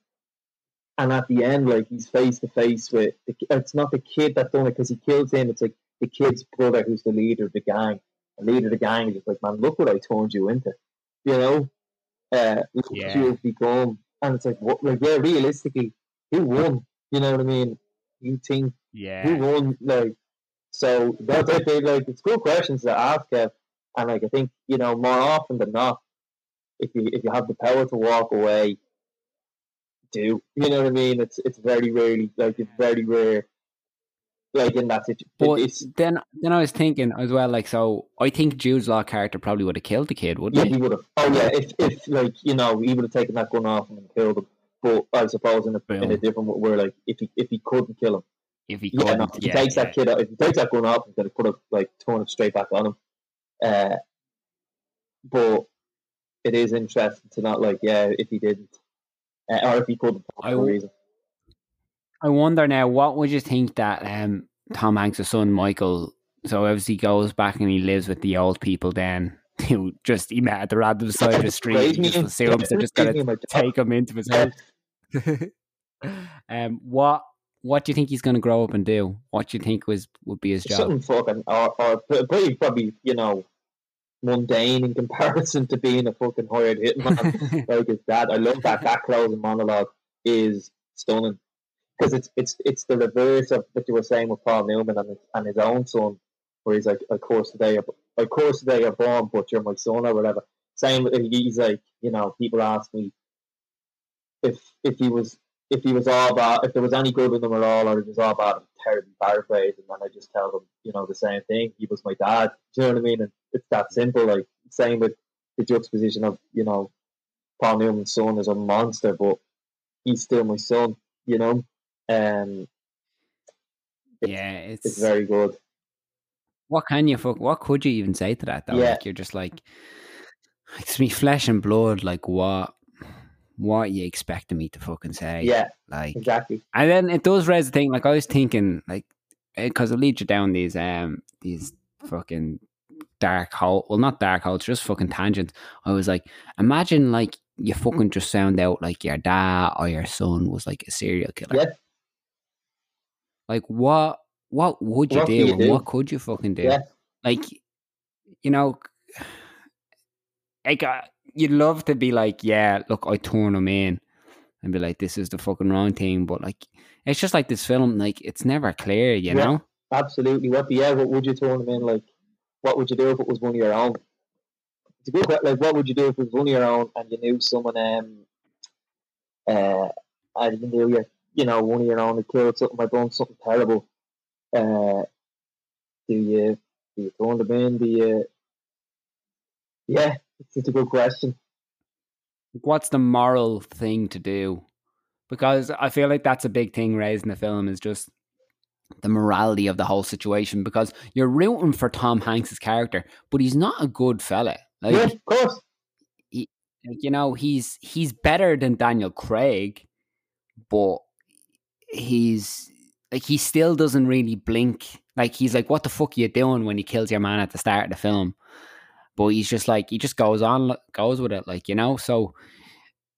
[SPEAKER 2] And at the end, like he's face to face with the, it's not the kid that done it because he kills him. It's like the kid's brother who's the leader of the gang. The leader of the gang is just like, man, look what I turned you into. You know, uh, look what you've become. And it's like, what? Like, yeah, realistically, who won? You know what I mean? You think yeah, who
[SPEAKER 1] yeah.
[SPEAKER 2] won? Like, so that's it. Like, it's good questions to ask, Kev. And like, I think you know more often than not, if you if you have the power to walk away, do you know what I mean? It's it's very rarely like it's very rare. Like in that situation,
[SPEAKER 1] But
[SPEAKER 2] it's,
[SPEAKER 1] then, then I was thinking as well, like, so I think Jude's Law character probably would have killed the kid, wouldn't
[SPEAKER 2] he Yeah,
[SPEAKER 1] he?
[SPEAKER 2] would have. Oh yeah, if if like you know he would have taken that gun off him and killed him. But I suppose in a, in a different where like if he if he couldn't kill him,
[SPEAKER 1] If he
[SPEAKER 2] yeah, no, if he
[SPEAKER 1] yeah,
[SPEAKER 2] takes
[SPEAKER 1] yeah.
[SPEAKER 2] that kid out, if he takes that gun off, he's gonna put it like turn it straight back on him. Uh, but it is interesting to not like yeah if he didn't, uh, or if he couldn't for
[SPEAKER 1] I w-
[SPEAKER 2] reason.
[SPEAKER 1] I wonder now, what would you think that um, Tom Hanks' son Michael? So obviously he goes back and he lives with the old people. Then who just he met at the random side of the street. He just assumes they're just gonna take him into his house. um, what what do you think he's going to grow up and do? What do you think was would be his job?
[SPEAKER 2] something fucking or, or pretty probably you know mundane in comparison to being a fucking hired hitman like his dad. I love that that closing monologue is stunning because it's it's it's the reverse of what you were saying with Paul Newman and his, and his own son, where he's like, "Of course today, of course today you're born, but you're my son or whatever." Same, he's like, you know, people ask me if if he was if he was all about if there was any good in them at all, or it was all about I'm terribly paraphrasing, and I just tell them, you know, the same thing. He was my dad. Do you know what I mean? And it's that simple. Like same with the juxtaposition of you know, Paul Newman's son is a monster, but he's still my son. You know, um,
[SPEAKER 1] it's, yeah, it's,
[SPEAKER 2] it's very good.
[SPEAKER 1] What can you fuck? What could you even say to that though?
[SPEAKER 2] Yeah.
[SPEAKER 1] Like you're just like, it's me flesh and blood. Like what? What are you expecting me to fucking say?
[SPEAKER 2] Yeah,
[SPEAKER 1] like
[SPEAKER 2] exactly.
[SPEAKER 1] And then it does raise the thing. Like I was thinking, like because it leads you down these um these fucking dark hole. Well, not dark holes, just fucking tangents. I was like, imagine like you fucking just sound out like your dad or your son was like a serial killer.
[SPEAKER 2] Yeah.
[SPEAKER 1] Like what? What would you
[SPEAKER 2] What
[SPEAKER 1] do?
[SPEAKER 2] do you
[SPEAKER 1] and
[SPEAKER 2] do?
[SPEAKER 1] what could you fucking do?
[SPEAKER 2] Yeah.
[SPEAKER 1] Like, you know, like uh, you'd love to be like, yeah, look, I turn him in, and be like, this is the fucking wrong thing. But like, it's just like this film. Like, it's never clear. You
[SPEAKER 2] Yeah.
[SPEAKER 1] know.
[SPEAKER 2] Absolutely. What? Yeah. What would you turn them in? Like, what would you do if it was one of your own? It's a good. que- Like, what would you do if it was one of your own and you knew someone? Um. Uh. I didn't know you. You know, one of your own had killed something or done something terrible. Uh. Do you? Do you turn them in? Do you? Yeah, it's, a good question.
[SPEAKER 1] what's the moral thing to do? Because I feel like that's a big thing raised in the film is just the morality of the whole situation. Because you're rooting for Tom Hanks's character, but he's not a good fella. Like,
[SPEAKER 2] yeah, of course.
[SPEAKER 1] like, you know, he's he's better than Daniel Craig, but he's like he still doesn't really blink. Like he's like, "What the fuck are you doing?" When he kills your man at the start of the film, but he's just like he just goes on, goes with it, like you know. So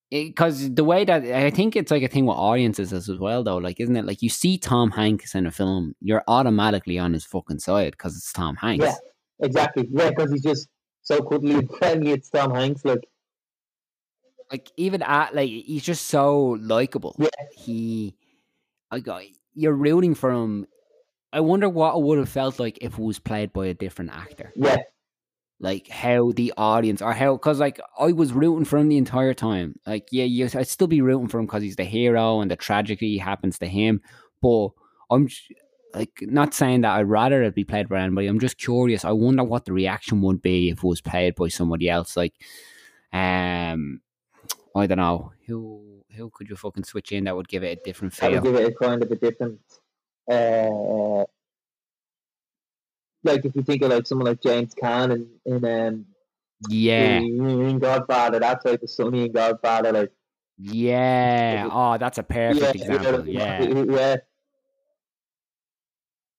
[SPEAKER 1] because the way that I think it's like a thing with audiences as well, though, like isn't it? Like you see Tom Hanks in a film, you're automatically on his fucking side because it's Tom Hanks.
[SPEAKER 2] Yeah, exactly. Yeah, because he's just so cuddly and friendly. It's Tom Hanks. Like,
[SPEAKER 1] like even at like he's just so likable.
[SPEAKER 2] Yeah.
[SPEAKER 1] He, I got you're rooting for him. I wonder what it would have felt like if it was played by a different actor.
[SPEAKER 2] yeah,
[SPEAKER 1] Like how the audience or how because like I was rooting for him the entire time. Like yeah, you, I'd still be rooting for him because he's the hero and the tragedy happens to him. But I'm like not saying that I'd rather it be played by anybody. I'm just curious. I wonder what the reaction would be if it was played by somebody else. Like, um, I don't know who who could you fucking switch in that would give it a different
[SPEAKER 2] that would
[SPEAKER 1] feel.
[SPEAKER 2] give it a kind of a different. Uh, like if you think of like someone like James Caan and in um
[SPEAKER 1] Yeah,
[SPEAKER 2] in, Godfather, that type of Sonny in Godfather, like
[SPEAKER 1] yeah. Oh, that's a perfect
[SPEAKER 2] yeah,
[SPEAKER 1] example. Yeah.
[SPEAKER 2] yeah.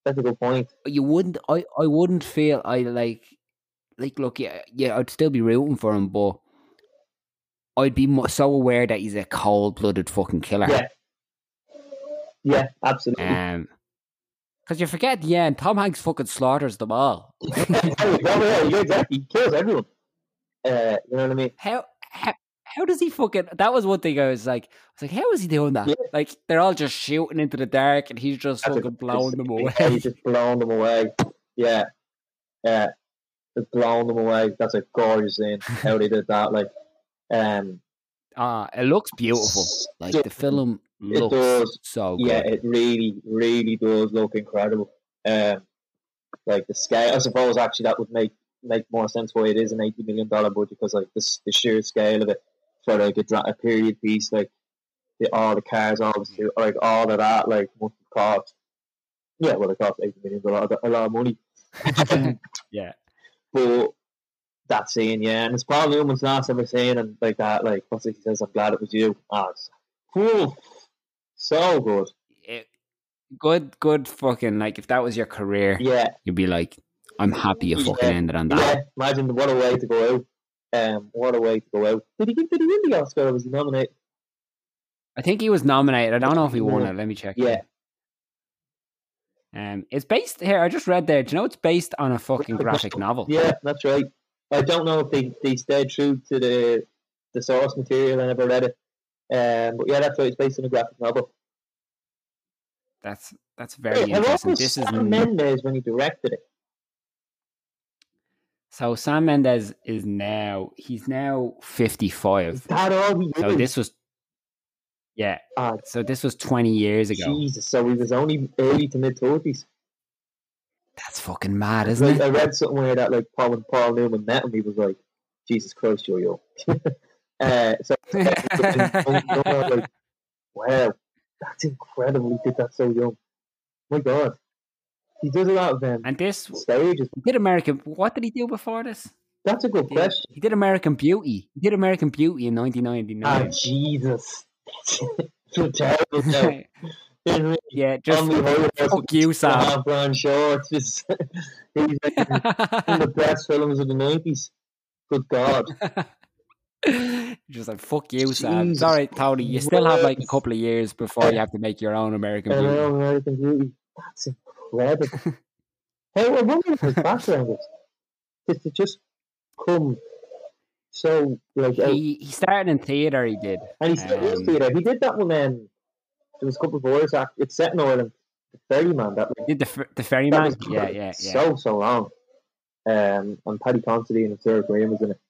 [SPEAKER 2] That's a good point.
[SPEAKER 1] you wouldn't I, I wouldn't feel I like like look yeah yeah I'd still be rooting for him but I'd be so aware that he's a cold blooded fucking killer
[SPEAKER 2] Yeah, yeah, absolutely.
[SPEAKER 1] um because you forget at the end Tom Hanks fucking slaughters them all
[SPEAKER 2] yeah, yeah, exactly. He kills everyone. Uh, you know what I mean?
[SPEAKER 1] how how how does he fucking that was one thing I was like I was like how is he doing that
[SPEAKER 2] Yeah.
[SPEAKER 1] like they're all just shooting into the dark and he's just
[SPEAKER 2] That's a-
[SPEAKER 1] fucking blowing them away
[SPEAKER 2] Yeah, he's just blowing them away. Yeah, yeah, just blowing them away. That's a gorgeous scene. How they did that, like, um,
[SPEAKER 1] ah it looks beautiful like the film
[SPEAKER 2] It
[SPEAKER 1] looks
[SPEAKER 2] does.
[SPEAKER 1] so good
[SPEAKER 2] yeah, it really, really does look incredible. Um, like the scale. I suppose actually that would make make more sense why it is an eighty million dollar budget because like this the sheer scale of it for like a, dra- a period piece, like the, all the cars, obviously, like all of that, like must have cost. Yeah, well, it cost eighty million, a lot, of, a lot of money.
[SPEAKER 1] yeah
[SPEAKER 2] But that scene, yeah, and it's Paul Newman's last ever scene, and like that, like what's it? He says, "I'm glad it was you." Ah, it's, whew, so good.
[SPEAKER 1] it, good, good fucking like if that was your career,
[SPEAKER 2] Yeah,
[SPEAKER 1] you'd be like, I'm happy you fucking
[SPEAKER 2] Yeah.
[SPEAKER 1] ended on that.
[SPEAKER 2] yeah. Imagine what a way to go out. Um, what a way to go out. Did he get? Did he win the Oscar? Or was he nominated?
[SPEAKER 1] I think he was nominated. I don't know if he won it. Let me check.
[SPEAKER 2] Yeah,
[SPEAKER 1] Um, it's based here. I just read there. Do you know it's based on a fucking graphic novel?
[SPEAKER 2] yeah, that's right. I don't know if they, they stayed true to the the source material. I never read it. Um, but yeah, that's right. It's based on a graphic novel.
[SPEAKER 1] That's that's very
[SPEAKER 2] what
[SPEAKER 1] interesting. This is
[SPEAKER 2] Sam
[SPEAKER 1] n-
[SPEAKER 2] Mendes when he directed it?
[SPEAKER 1] so Sam Mendes is now he's now 55.
[SPEAKER 2] That all he
[SPEAKER 1] So
[SPEAKER 2] did?
[SPEAKER 1] this was Yeah.
[SPEAKER 2] Ah,
[SPEAKER 1] So this was 20 years ago.
[SPEAKER 2] Jesus, so he was only early to mid thirties.
[SPEAKER 1] That's fucking mad, isn't
[SPEAKER 2] Like,
[SPEAKER 1] it?
[SPEAKER 2] I read somewhere that like Paul and Paul Newman met him, he was like, "Jesus Christ, you're young." uh, so like, wow, that's incredible. He did that so young. My God, he does a lot of them
[SPEAKER 1] and this
[SPEAKER 2] stages.
[SPEAKER 1] he did American. What did he do before this?
[SPEAKER 2] That's a good
[SPEAKER 1] He,
[SPEAKER 2] question.
[SPEAKER 1] he did American Beauty. He did American Beauty in
[SPEAKER 2] Ah,
[SPEAKER 1] 1999.
[SPEAKER 2] Jesus, so terrible.
[SPEAKER 1] Yeah, just
[SPEAKER 2] Only Hollywood has
[SPEAKER 1] fuck you, Sam.
[SPEAKER 2] half brown shorts. Just, he's like one of the best films of the nineties. Good God.
[SPEAKER 1] Just like fuck you, Sam.
[SPEAKER 2] Jesus
[SPEAKER 1] Sorry, Tony. You still have like a couple of years before you have to make your own American Beauty.
[SPEAKER 2] know American Beauty. That's incredible. hey, I wonder what his background is. Just to just come so like
[SPEAKER 1] He he started in theater. He did.
[SPEAKER 2] and he still
[SPEAKER 1] um,
[SPEAKER 2] theatre. He did that one then. There was a couple of voice act. It's set in Ireland. The Ferryman. That
[SPEAKER 1] Did the the ferryman? Yeah, yeah, yeah.
[SPEAKER 2] so so long. Um, and Paddy Considine and Sarah Graham was in it.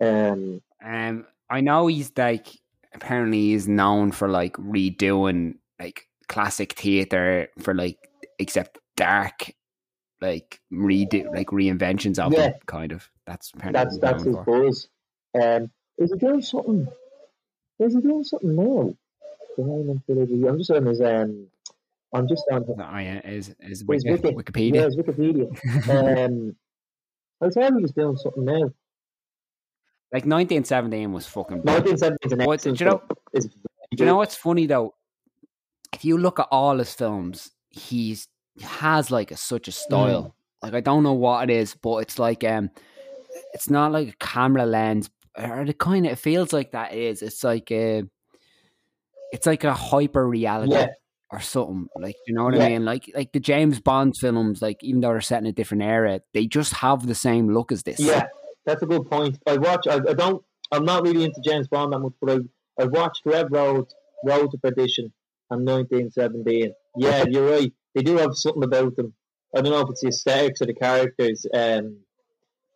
[SPEAKER 2] Um,
[SPEAKER 1] Um, I know he's like apparently he's known for like redoing like classic theater for like except dark, like redo like reinventions of
[SPEAKER 2] Yeah.
[SPEAKER 1] them, kind of. That's apparently
[SPEAKER 2] that's that's his
[SPEAKER 1] for.
[SPEAKER 2] buzz. Um, is he doing something? Is he doing something now? The Lehman Trilogy. I'm just on his um. I'm just on his,
[SPEAKER 1] No, I, is is
[SPEAKER 2] his
[SPEAKER 1] Wiki,
[SPEAKER 2] wiki. Yeah,
[SPEAKER 1] Wikipedia.
[SPEAKER 2] Wikipedia. um, I thought he was doing something now.
[SPEAKER 1] Like 1917 was fucking. brilliant.
[SPEAKER 2] 1970 is
[SPEAKER 1] What- do you know-
[SPEAKER 2] film. It's very
[SPEAKER 1] Do you know what's funny though? If you look at all his films, he's he has like a, such a style.
[SPEAKER 2] Mm.
[SPEAKER 1] Like I don't know what it is, but it's like um, it's not like a camera lens, or the kind of it feels like that is. It's like a, it's like a hyper reality
[SPEAKER 2] Yeah,
[SPEAKER 1] or something. Like you know what
[SPEAKER 2] Yeah.
[SPEAKER 1] I mean? Like like the James Bond films, like even though they're set in a different era, they just have the same look as this.
[SPEAKER 2] yeah, that's a good point. I watch. I, I don't. I'm not really into James Bond that much, but I I watched Red Road, Road to Perdition, and 1917. Yeah, you're right. They do have something about them. I don't know if it's the aesthetics of the characters, um,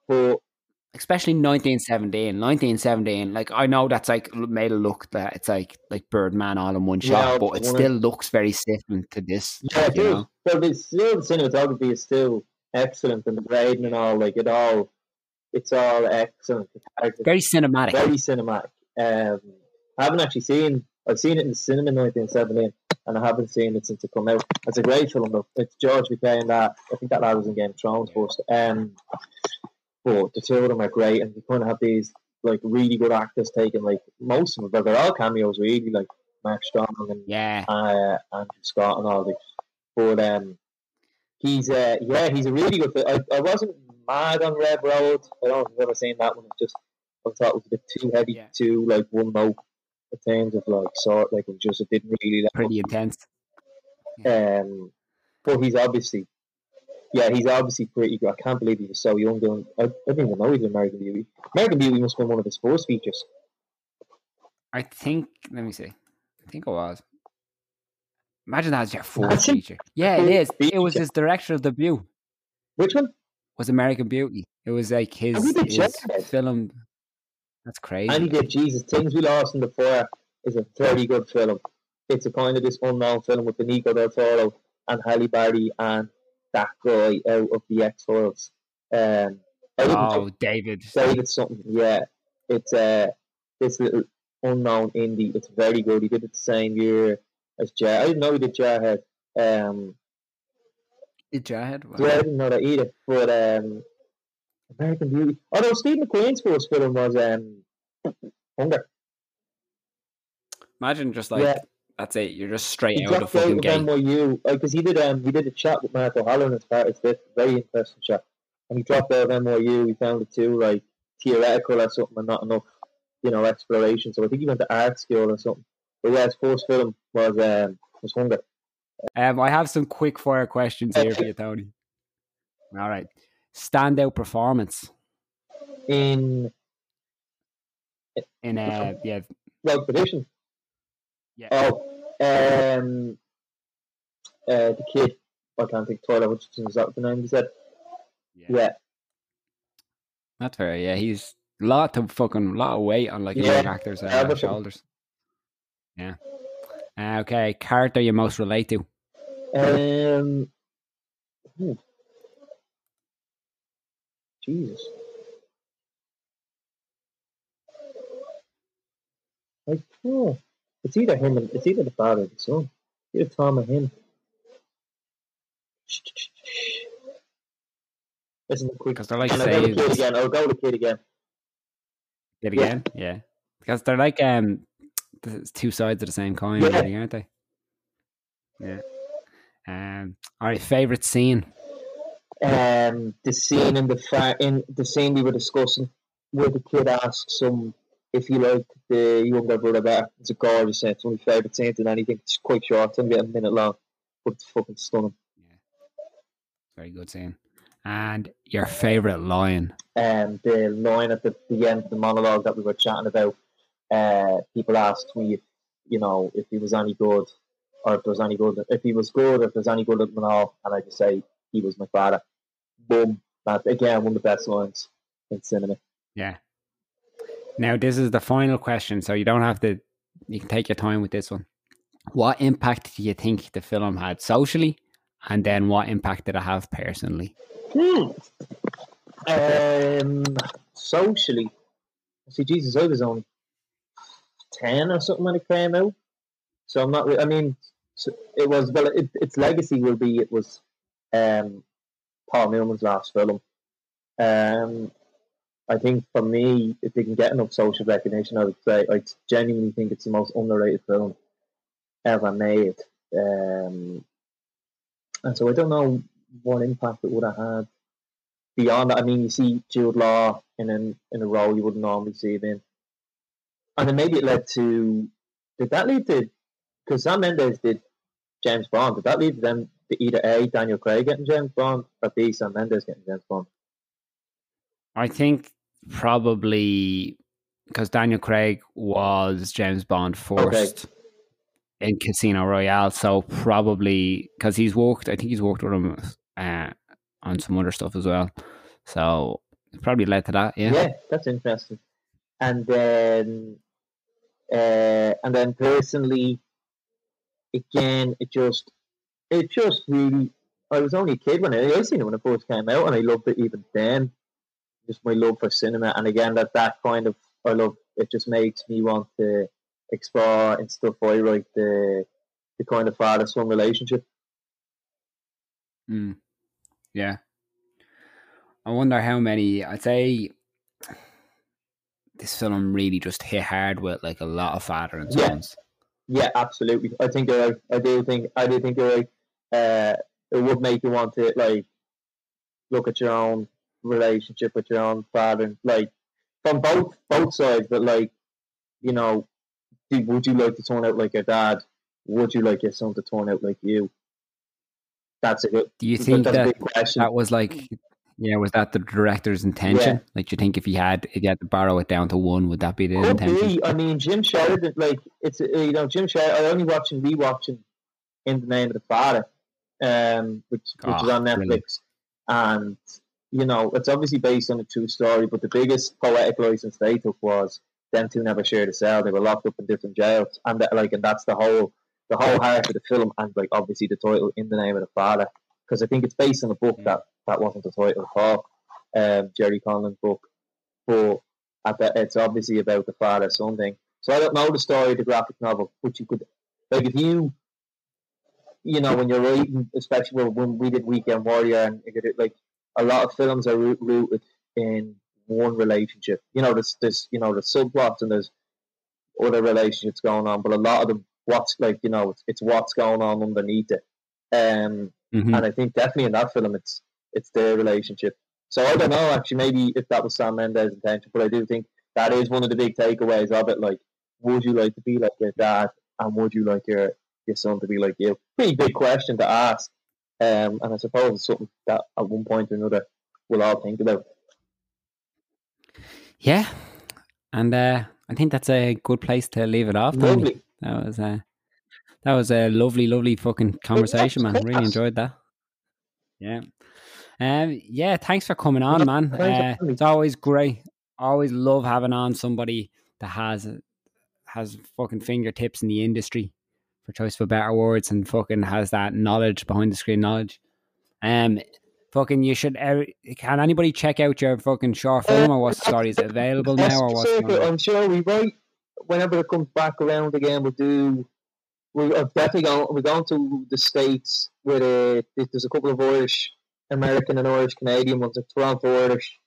[SPEAKER 2] but
[SPEAKER 1] especially 1917 1917 like i know that's like made it look that it's like like birdman all in one shot
[SPEAKER 2] Yeah,
[SPEAKER 1] but it
[SPEAKER 2] one of-
[SPEAKER 1] still looks very different to this
[SPEAKER 2] yeah, it is. But it's still the cinematography is still excellent, and the grading and all. Like it all, it's all excellent. Characters
[SPEAKER 1] very cinematic
[SPEAKER 2] very cinematic. Um, I haven't actually seen. I've seen it in the cinema in 1917, and I haven't seen it since it come out. It's a great film though. It's George MacKay and that. I think that lad was in Game of Thrones first. Um, but the two of them are great, and you kind of have these like really good actors taking like most of them, but they're all cameos really, like Mark Strong and
[SPEAKER 1] yeah
[SPEAKER 2] uh, Andrew Scott and all the. But um, he's uh, yeah, he's a really good. I, I wasn't mad on Red Road. I don't know if you've ever seen that one. It's just I thought it was a bit too heavy,
[SPEAKER 1] Yeah.
[SPEAKER 2] too like one note in terms of like sort like it just it didn't really. That
[SPEAKER 1] pretty intense
[SPEAKER 2] um, but he's obviously, yeah, he's obviously pretty good. I can't believe he was so young. Doing, I, I didn't even know he was American Beauty. American Beauty must have been one of his first features.
[SPEAKER 1] i think let me see i think it was imagine that was your fourth feature yeah it
[SPEAKER 2] is.
[SPEAKER 1] is it was his director of debut
[SPEAKER 2] Which one?
[SPEAKER 1] Was american beauty it was like his, his film that's crazy
[SPEAKER 2] And he did Jesus. Things We Lost in the Fire is a very good film. It's a kind of this unknown film with Benicio del Toro and Halle Berry and that guy out of the X Files. Um, I didn't know
[SPEAKER 1] oh david
[SPEAKER 2] David something. Yeah, it's uh, this little unknown indie. It's very good. He did it the same year as Jar. I didn't know he did Jarhead. Um,
[SPEAKER 1] Wow.
[SPEAKER 2] yeah, I didn't know that either. But um, American Beauty. Although Steve McQueen's first film was um, Hunger.
[SPEAKER 1] imagine just like
[SPEAKER 2] yeah,
[SPEAKER 1] that's it you're just straight
[SPEAKER 2] he
[SPEAKER 1] out of
[SPEAKER 2] out
[SPEAKER 1] fucking
[SPEAKER 2] of
[SPEAKER 1] gate
[SPEAKER 2] NYU because he did um he did a chat with Mark O'Halloran as part. It's a very interesting chat, and he dropped out of NYU. He found it too like theoretical or something, and not enough, you know, exploration. So I think he went to art school or something. But yeah, his first film was um was Hunger.
[SPEAKER 1] Um, I have some quick fire questions here for you, Tony. All right. Standout performance
[SPEAKER 2] in
[SPEAKER 1] in uh yeah
[SPEAKER 2] Road to Perdition.
[SPEAKER 1] yeah
[SPEAKER 2] Oh, um, uh, the kid. I can't think. Tyler Hutchinson is that the name he said?
[SPEAKER 1] yeah.
[SPEAKER 2] Yeah,
[SPEAKER 1] That's fair. Yeah, he's a lot of fucking lot of weight on like
[SPEAKER 2] Yeah,
[SPEAKER 1] actors' uh, shoulders. Yeah, Uh, okay, character you most relate to.
[SPEAKER 2] Um, ooh. Jesus. Like, oh, it's either him and it's either the father or the son. Either Tom or him. Listen quick.
[SPEAKER 1] Because they're like
[SPEAKER 2] And I'll go to kid again. I'll go to kid again.
[SPEAKER 1] It
[SPEAKER 2] Yeah.
[SPEAKER 1] again, yeah. Because they're like um, the two sides of the same coin,
[SPEAKER 2] Yeah.
[SPEAKER 1] really, aren't they? Yeah. Um. All right. Favorite scene.
[SPEAKER 2] um, the scene in the fa- in the scene we were discussing where the kid asks him if he liked the younger brother better. It's a gorgeous scene. It's one of my favourite scenes in anything. It's quite short. It's only about a minute long, but it's fucking stunning.
[SPEAKER 1] Yeah, very good scene. And your favorite line.
[SPEAKER 2] Um, the line at the, the end of the monologue that we were chatting about, uh, people asked me if you know if he was any good or if there was any good, if he was good if there's any good at all, and I just say he was my father. Boom! That again, one of the best lines in cinema.
[SPEAKER 1] Yeah. Now this is the final question, so you don't have to. You can take your time with this one. What impact do you think the film had socially, and then what impact did it have personally?
[SPEAKER 2] Hmm. Um, socially, see, Jesus, I was only ten or something when it came out, so I'm not. I mean, so it was well. It, its legacy will be it was um, Paul Newman's last film. Um, I think for me, they can get enough social recognition, I would say I genuinely think it's the most underrated film ever made. Um, and so I don't know what impact it would have had beyond that. I mean, you see Jude Law in an, in a role you wouldn't normally see him in, and then maybe it led to. Did that lead to? Because Sam Mendes did James Bond. Did that lead to them to either a Daniel Craig getting James Bond or b Sam Mendes getting James Bond?
[SPEAKER 1] I think probably because Daniel Craig was James Bond first in Casino Royale, so probably because he's worked. I think he's worked with him uh, on some other stuff as well. So it probably led to that. Yeah.
[SPEAKER 2] Yeah, that's interesting. And then, uh, and then personally, again, it just, it just really. I was only a kid when I, I seen it when it first came out, and I loved it even then. Just my love for cinema, and again, that that kind of I love. It just makes me want to explore and stuff I write the the kind of father son relationship.
[SPEAKER 1] Mm. Yeah. I wonder how many. I'd say this film really just hit hard with like a lot of father and sons.
[SPEAKER 2] Yeah, absolutely. I think you're right. I do think I do think you're right. Uh, it would make you want to like look at your own relationship with your own father, like from both both sides. But like, you know, would you like to turn out like your dad? Would you like your son to turn out like you? That's a good.
[SPEAKER 1] Do you think
[SPEAKER 2] that's a
[SPEAKER 1] that
[SPEAKER 2] question.
[SPEAKER 1] that was like, yeah, was that the director's intention? Like, do you think if he had, if he had to borrow it down to one, would that be the
[SPEAKER 2] Could
[SPEAKER 1] intention?
[SPEAKER 2] be. I mean, Jim Sheridan, like it's uh, you know Jim Sheridan. I only watching rewatching in the name of the father, um, which which is
[SPEAKER 1] Ah,
[SPEAKER 2] on Netflix,
[SPEAKER 1] brilliant.
[SPEAKER 2] and you know it's obviously based on a true story. But the biggest poetic license they took was them two never shared a cell. They were locked up in different jails, and that, like and that's the whole the whole heart of the film, and like obviously the title in the name of the father, because I think it's based on a book
[SPEAKER 1] Mm.
[SPEAKER 2] that that wasn't the title all, um, Gerry Conlon's book, but the, it's obviously about the father son thing. So I don't know the story of the graphic novel, but you could like if you you know when you're writing, especially when- we did Weekend Warrior, and you could, like a lot of films are rooted in one relationship. You know, there's this you know the subplots and there's other relationships going on, but a lot of them, what's like you know, it's, it's what's going on underneath it. Um,
[SPEAKER 1] Mhm.
[SPEAKER 2] and I think definitely in that film, it's it's their relationship. So I don't know actually, maybe if that was Sam Mendes' intention, but I do think that is one of the big takeaways of it. Like, would you like to be like your dad, and would you like your your son to be like you? Pretty big question to ask, um, and I suppose it's something that at one point or another we'll all think about.
[SPEAKER 1] Yeah, and uh, I think that's a good place to leave it off.
[SPEAKER 2] Lovely.
[SPEAKER 1] That was a that was a lovely, lovely fucking conversation, man. Really enjoyed that. Yeah. Um. Yeah. Thanks for coming on, man. Uh, it's always great. Always love having on somebody that has has fucking fingertips in the industry for choice for better words, and fucking has that knowledge behind the screen knowledge. Um, fucking, you should. Uh, can anybody check out your fucking short film or what story is available now or what?
[SPEAKER 2] I'm sure we might. Whenever it comes back around again, we'll do. We're definitely going. We're going to the states with a. There's a couple of Irish, American and Irish Canadian ones. Like Toronto Irish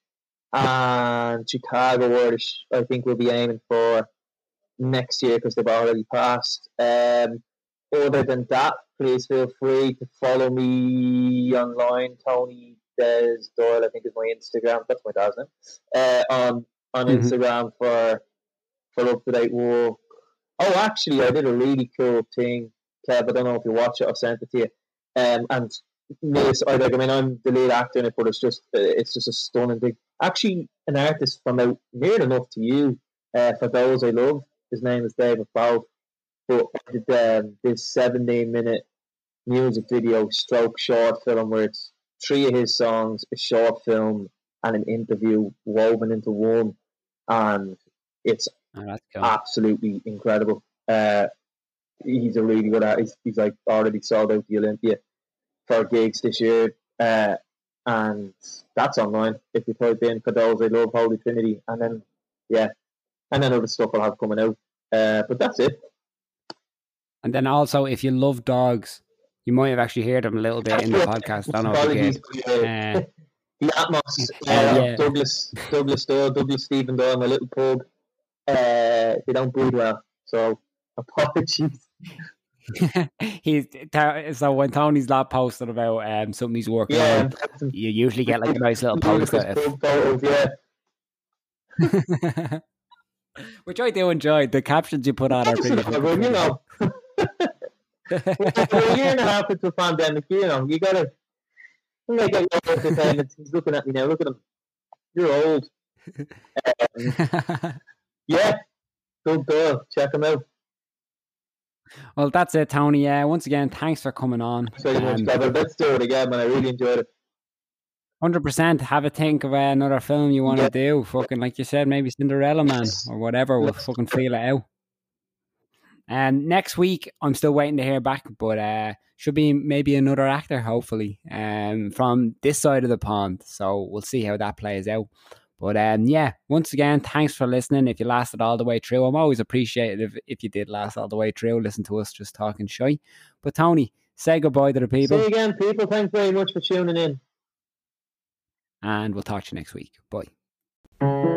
[SPEAKER 2] and Chicago Irish. I think we'll be aiming for next year because they've already passed. Um, other than that, please feel free to follow me online, Tony Des Doyle. I think is my Instagram. That's my dad's name. Uh, on on mm-hmm. Instagram for for up to date work. Oh, actually, I did a really cool thing, Kev. I don't know if you watch it. I sent it to you. Um, and Miss, I like. I mean, I'm the lead actor in it, but it's just it's just a stunning thing. Actually, an artist from out near enough to you. Uh, for those I love, his name is David Bow. But did um, this 17 minute music video, stroke short film, where it's three of his songs, a short film, and an interview woven into one, and it's oh, cool. absolutely incredible. Uh, he's a really good artist. He's, he's like already sold out the Olympia for gigs this year. Uh, and that's online. If you type in Cadoz, I love Holy Trinity, and then yeah, and then other stuff I'll have coming out. Uh, but that's it.
[SPEAKER 1] And then also, if you love dogs, you might have actually heard them a little bit in the podcast. I don't know if you
[SPEAKER 2] uh, the Atmos, uh, yeah. Douglas, Douglas Doyle, Douglas Stephen Doyle, my little pug. Uh, they don't breed well, so apologies.
[SPEAKER 1] he's so when Tony's not posted about um something he's working yeah, on, you usually get like a nice little post out
[SPEAKER 2] of. Yeah.
[SPEAKER 1] Which I do enjoy. The captions you put on are pretty.
[SPEAKER 2] Well, you know, a year and a half into a pandemic, you know, you gotta make your entertainment. He's looking at me now. Look at him. You're old. Um, yeah, good girl. Check him out.
[SPEAKER 1] Well, that's it, Tony. Yeah, uh, once again, thanks for coming on.
[SPEAKER 2] Um, much, Let's do it again, man. I really enjoyed it.
[SPEAKER 1] Hundred percent. Have a think of uh, another film you want to yeah. do. Fucking like you said, maybe Cinderella Man or whatever. We'll fucking feel it out. And next week, I'm still waiting to hear back, but uh, should be maybe another actor, hopefully, um, from this side of the pond. So we'll see how that plays out. But um, yeah, once again, thanks for listening. If you lasted all the way through, I'm always appreciative if you did last all the way through. Listen to us just talking shy. But Tony, say goodbye to the people.
[SPEAKER 2] See you again, people. Thanks very much for tuning in.
[SPEAKER 1] And we'll talk to you next week. Bye.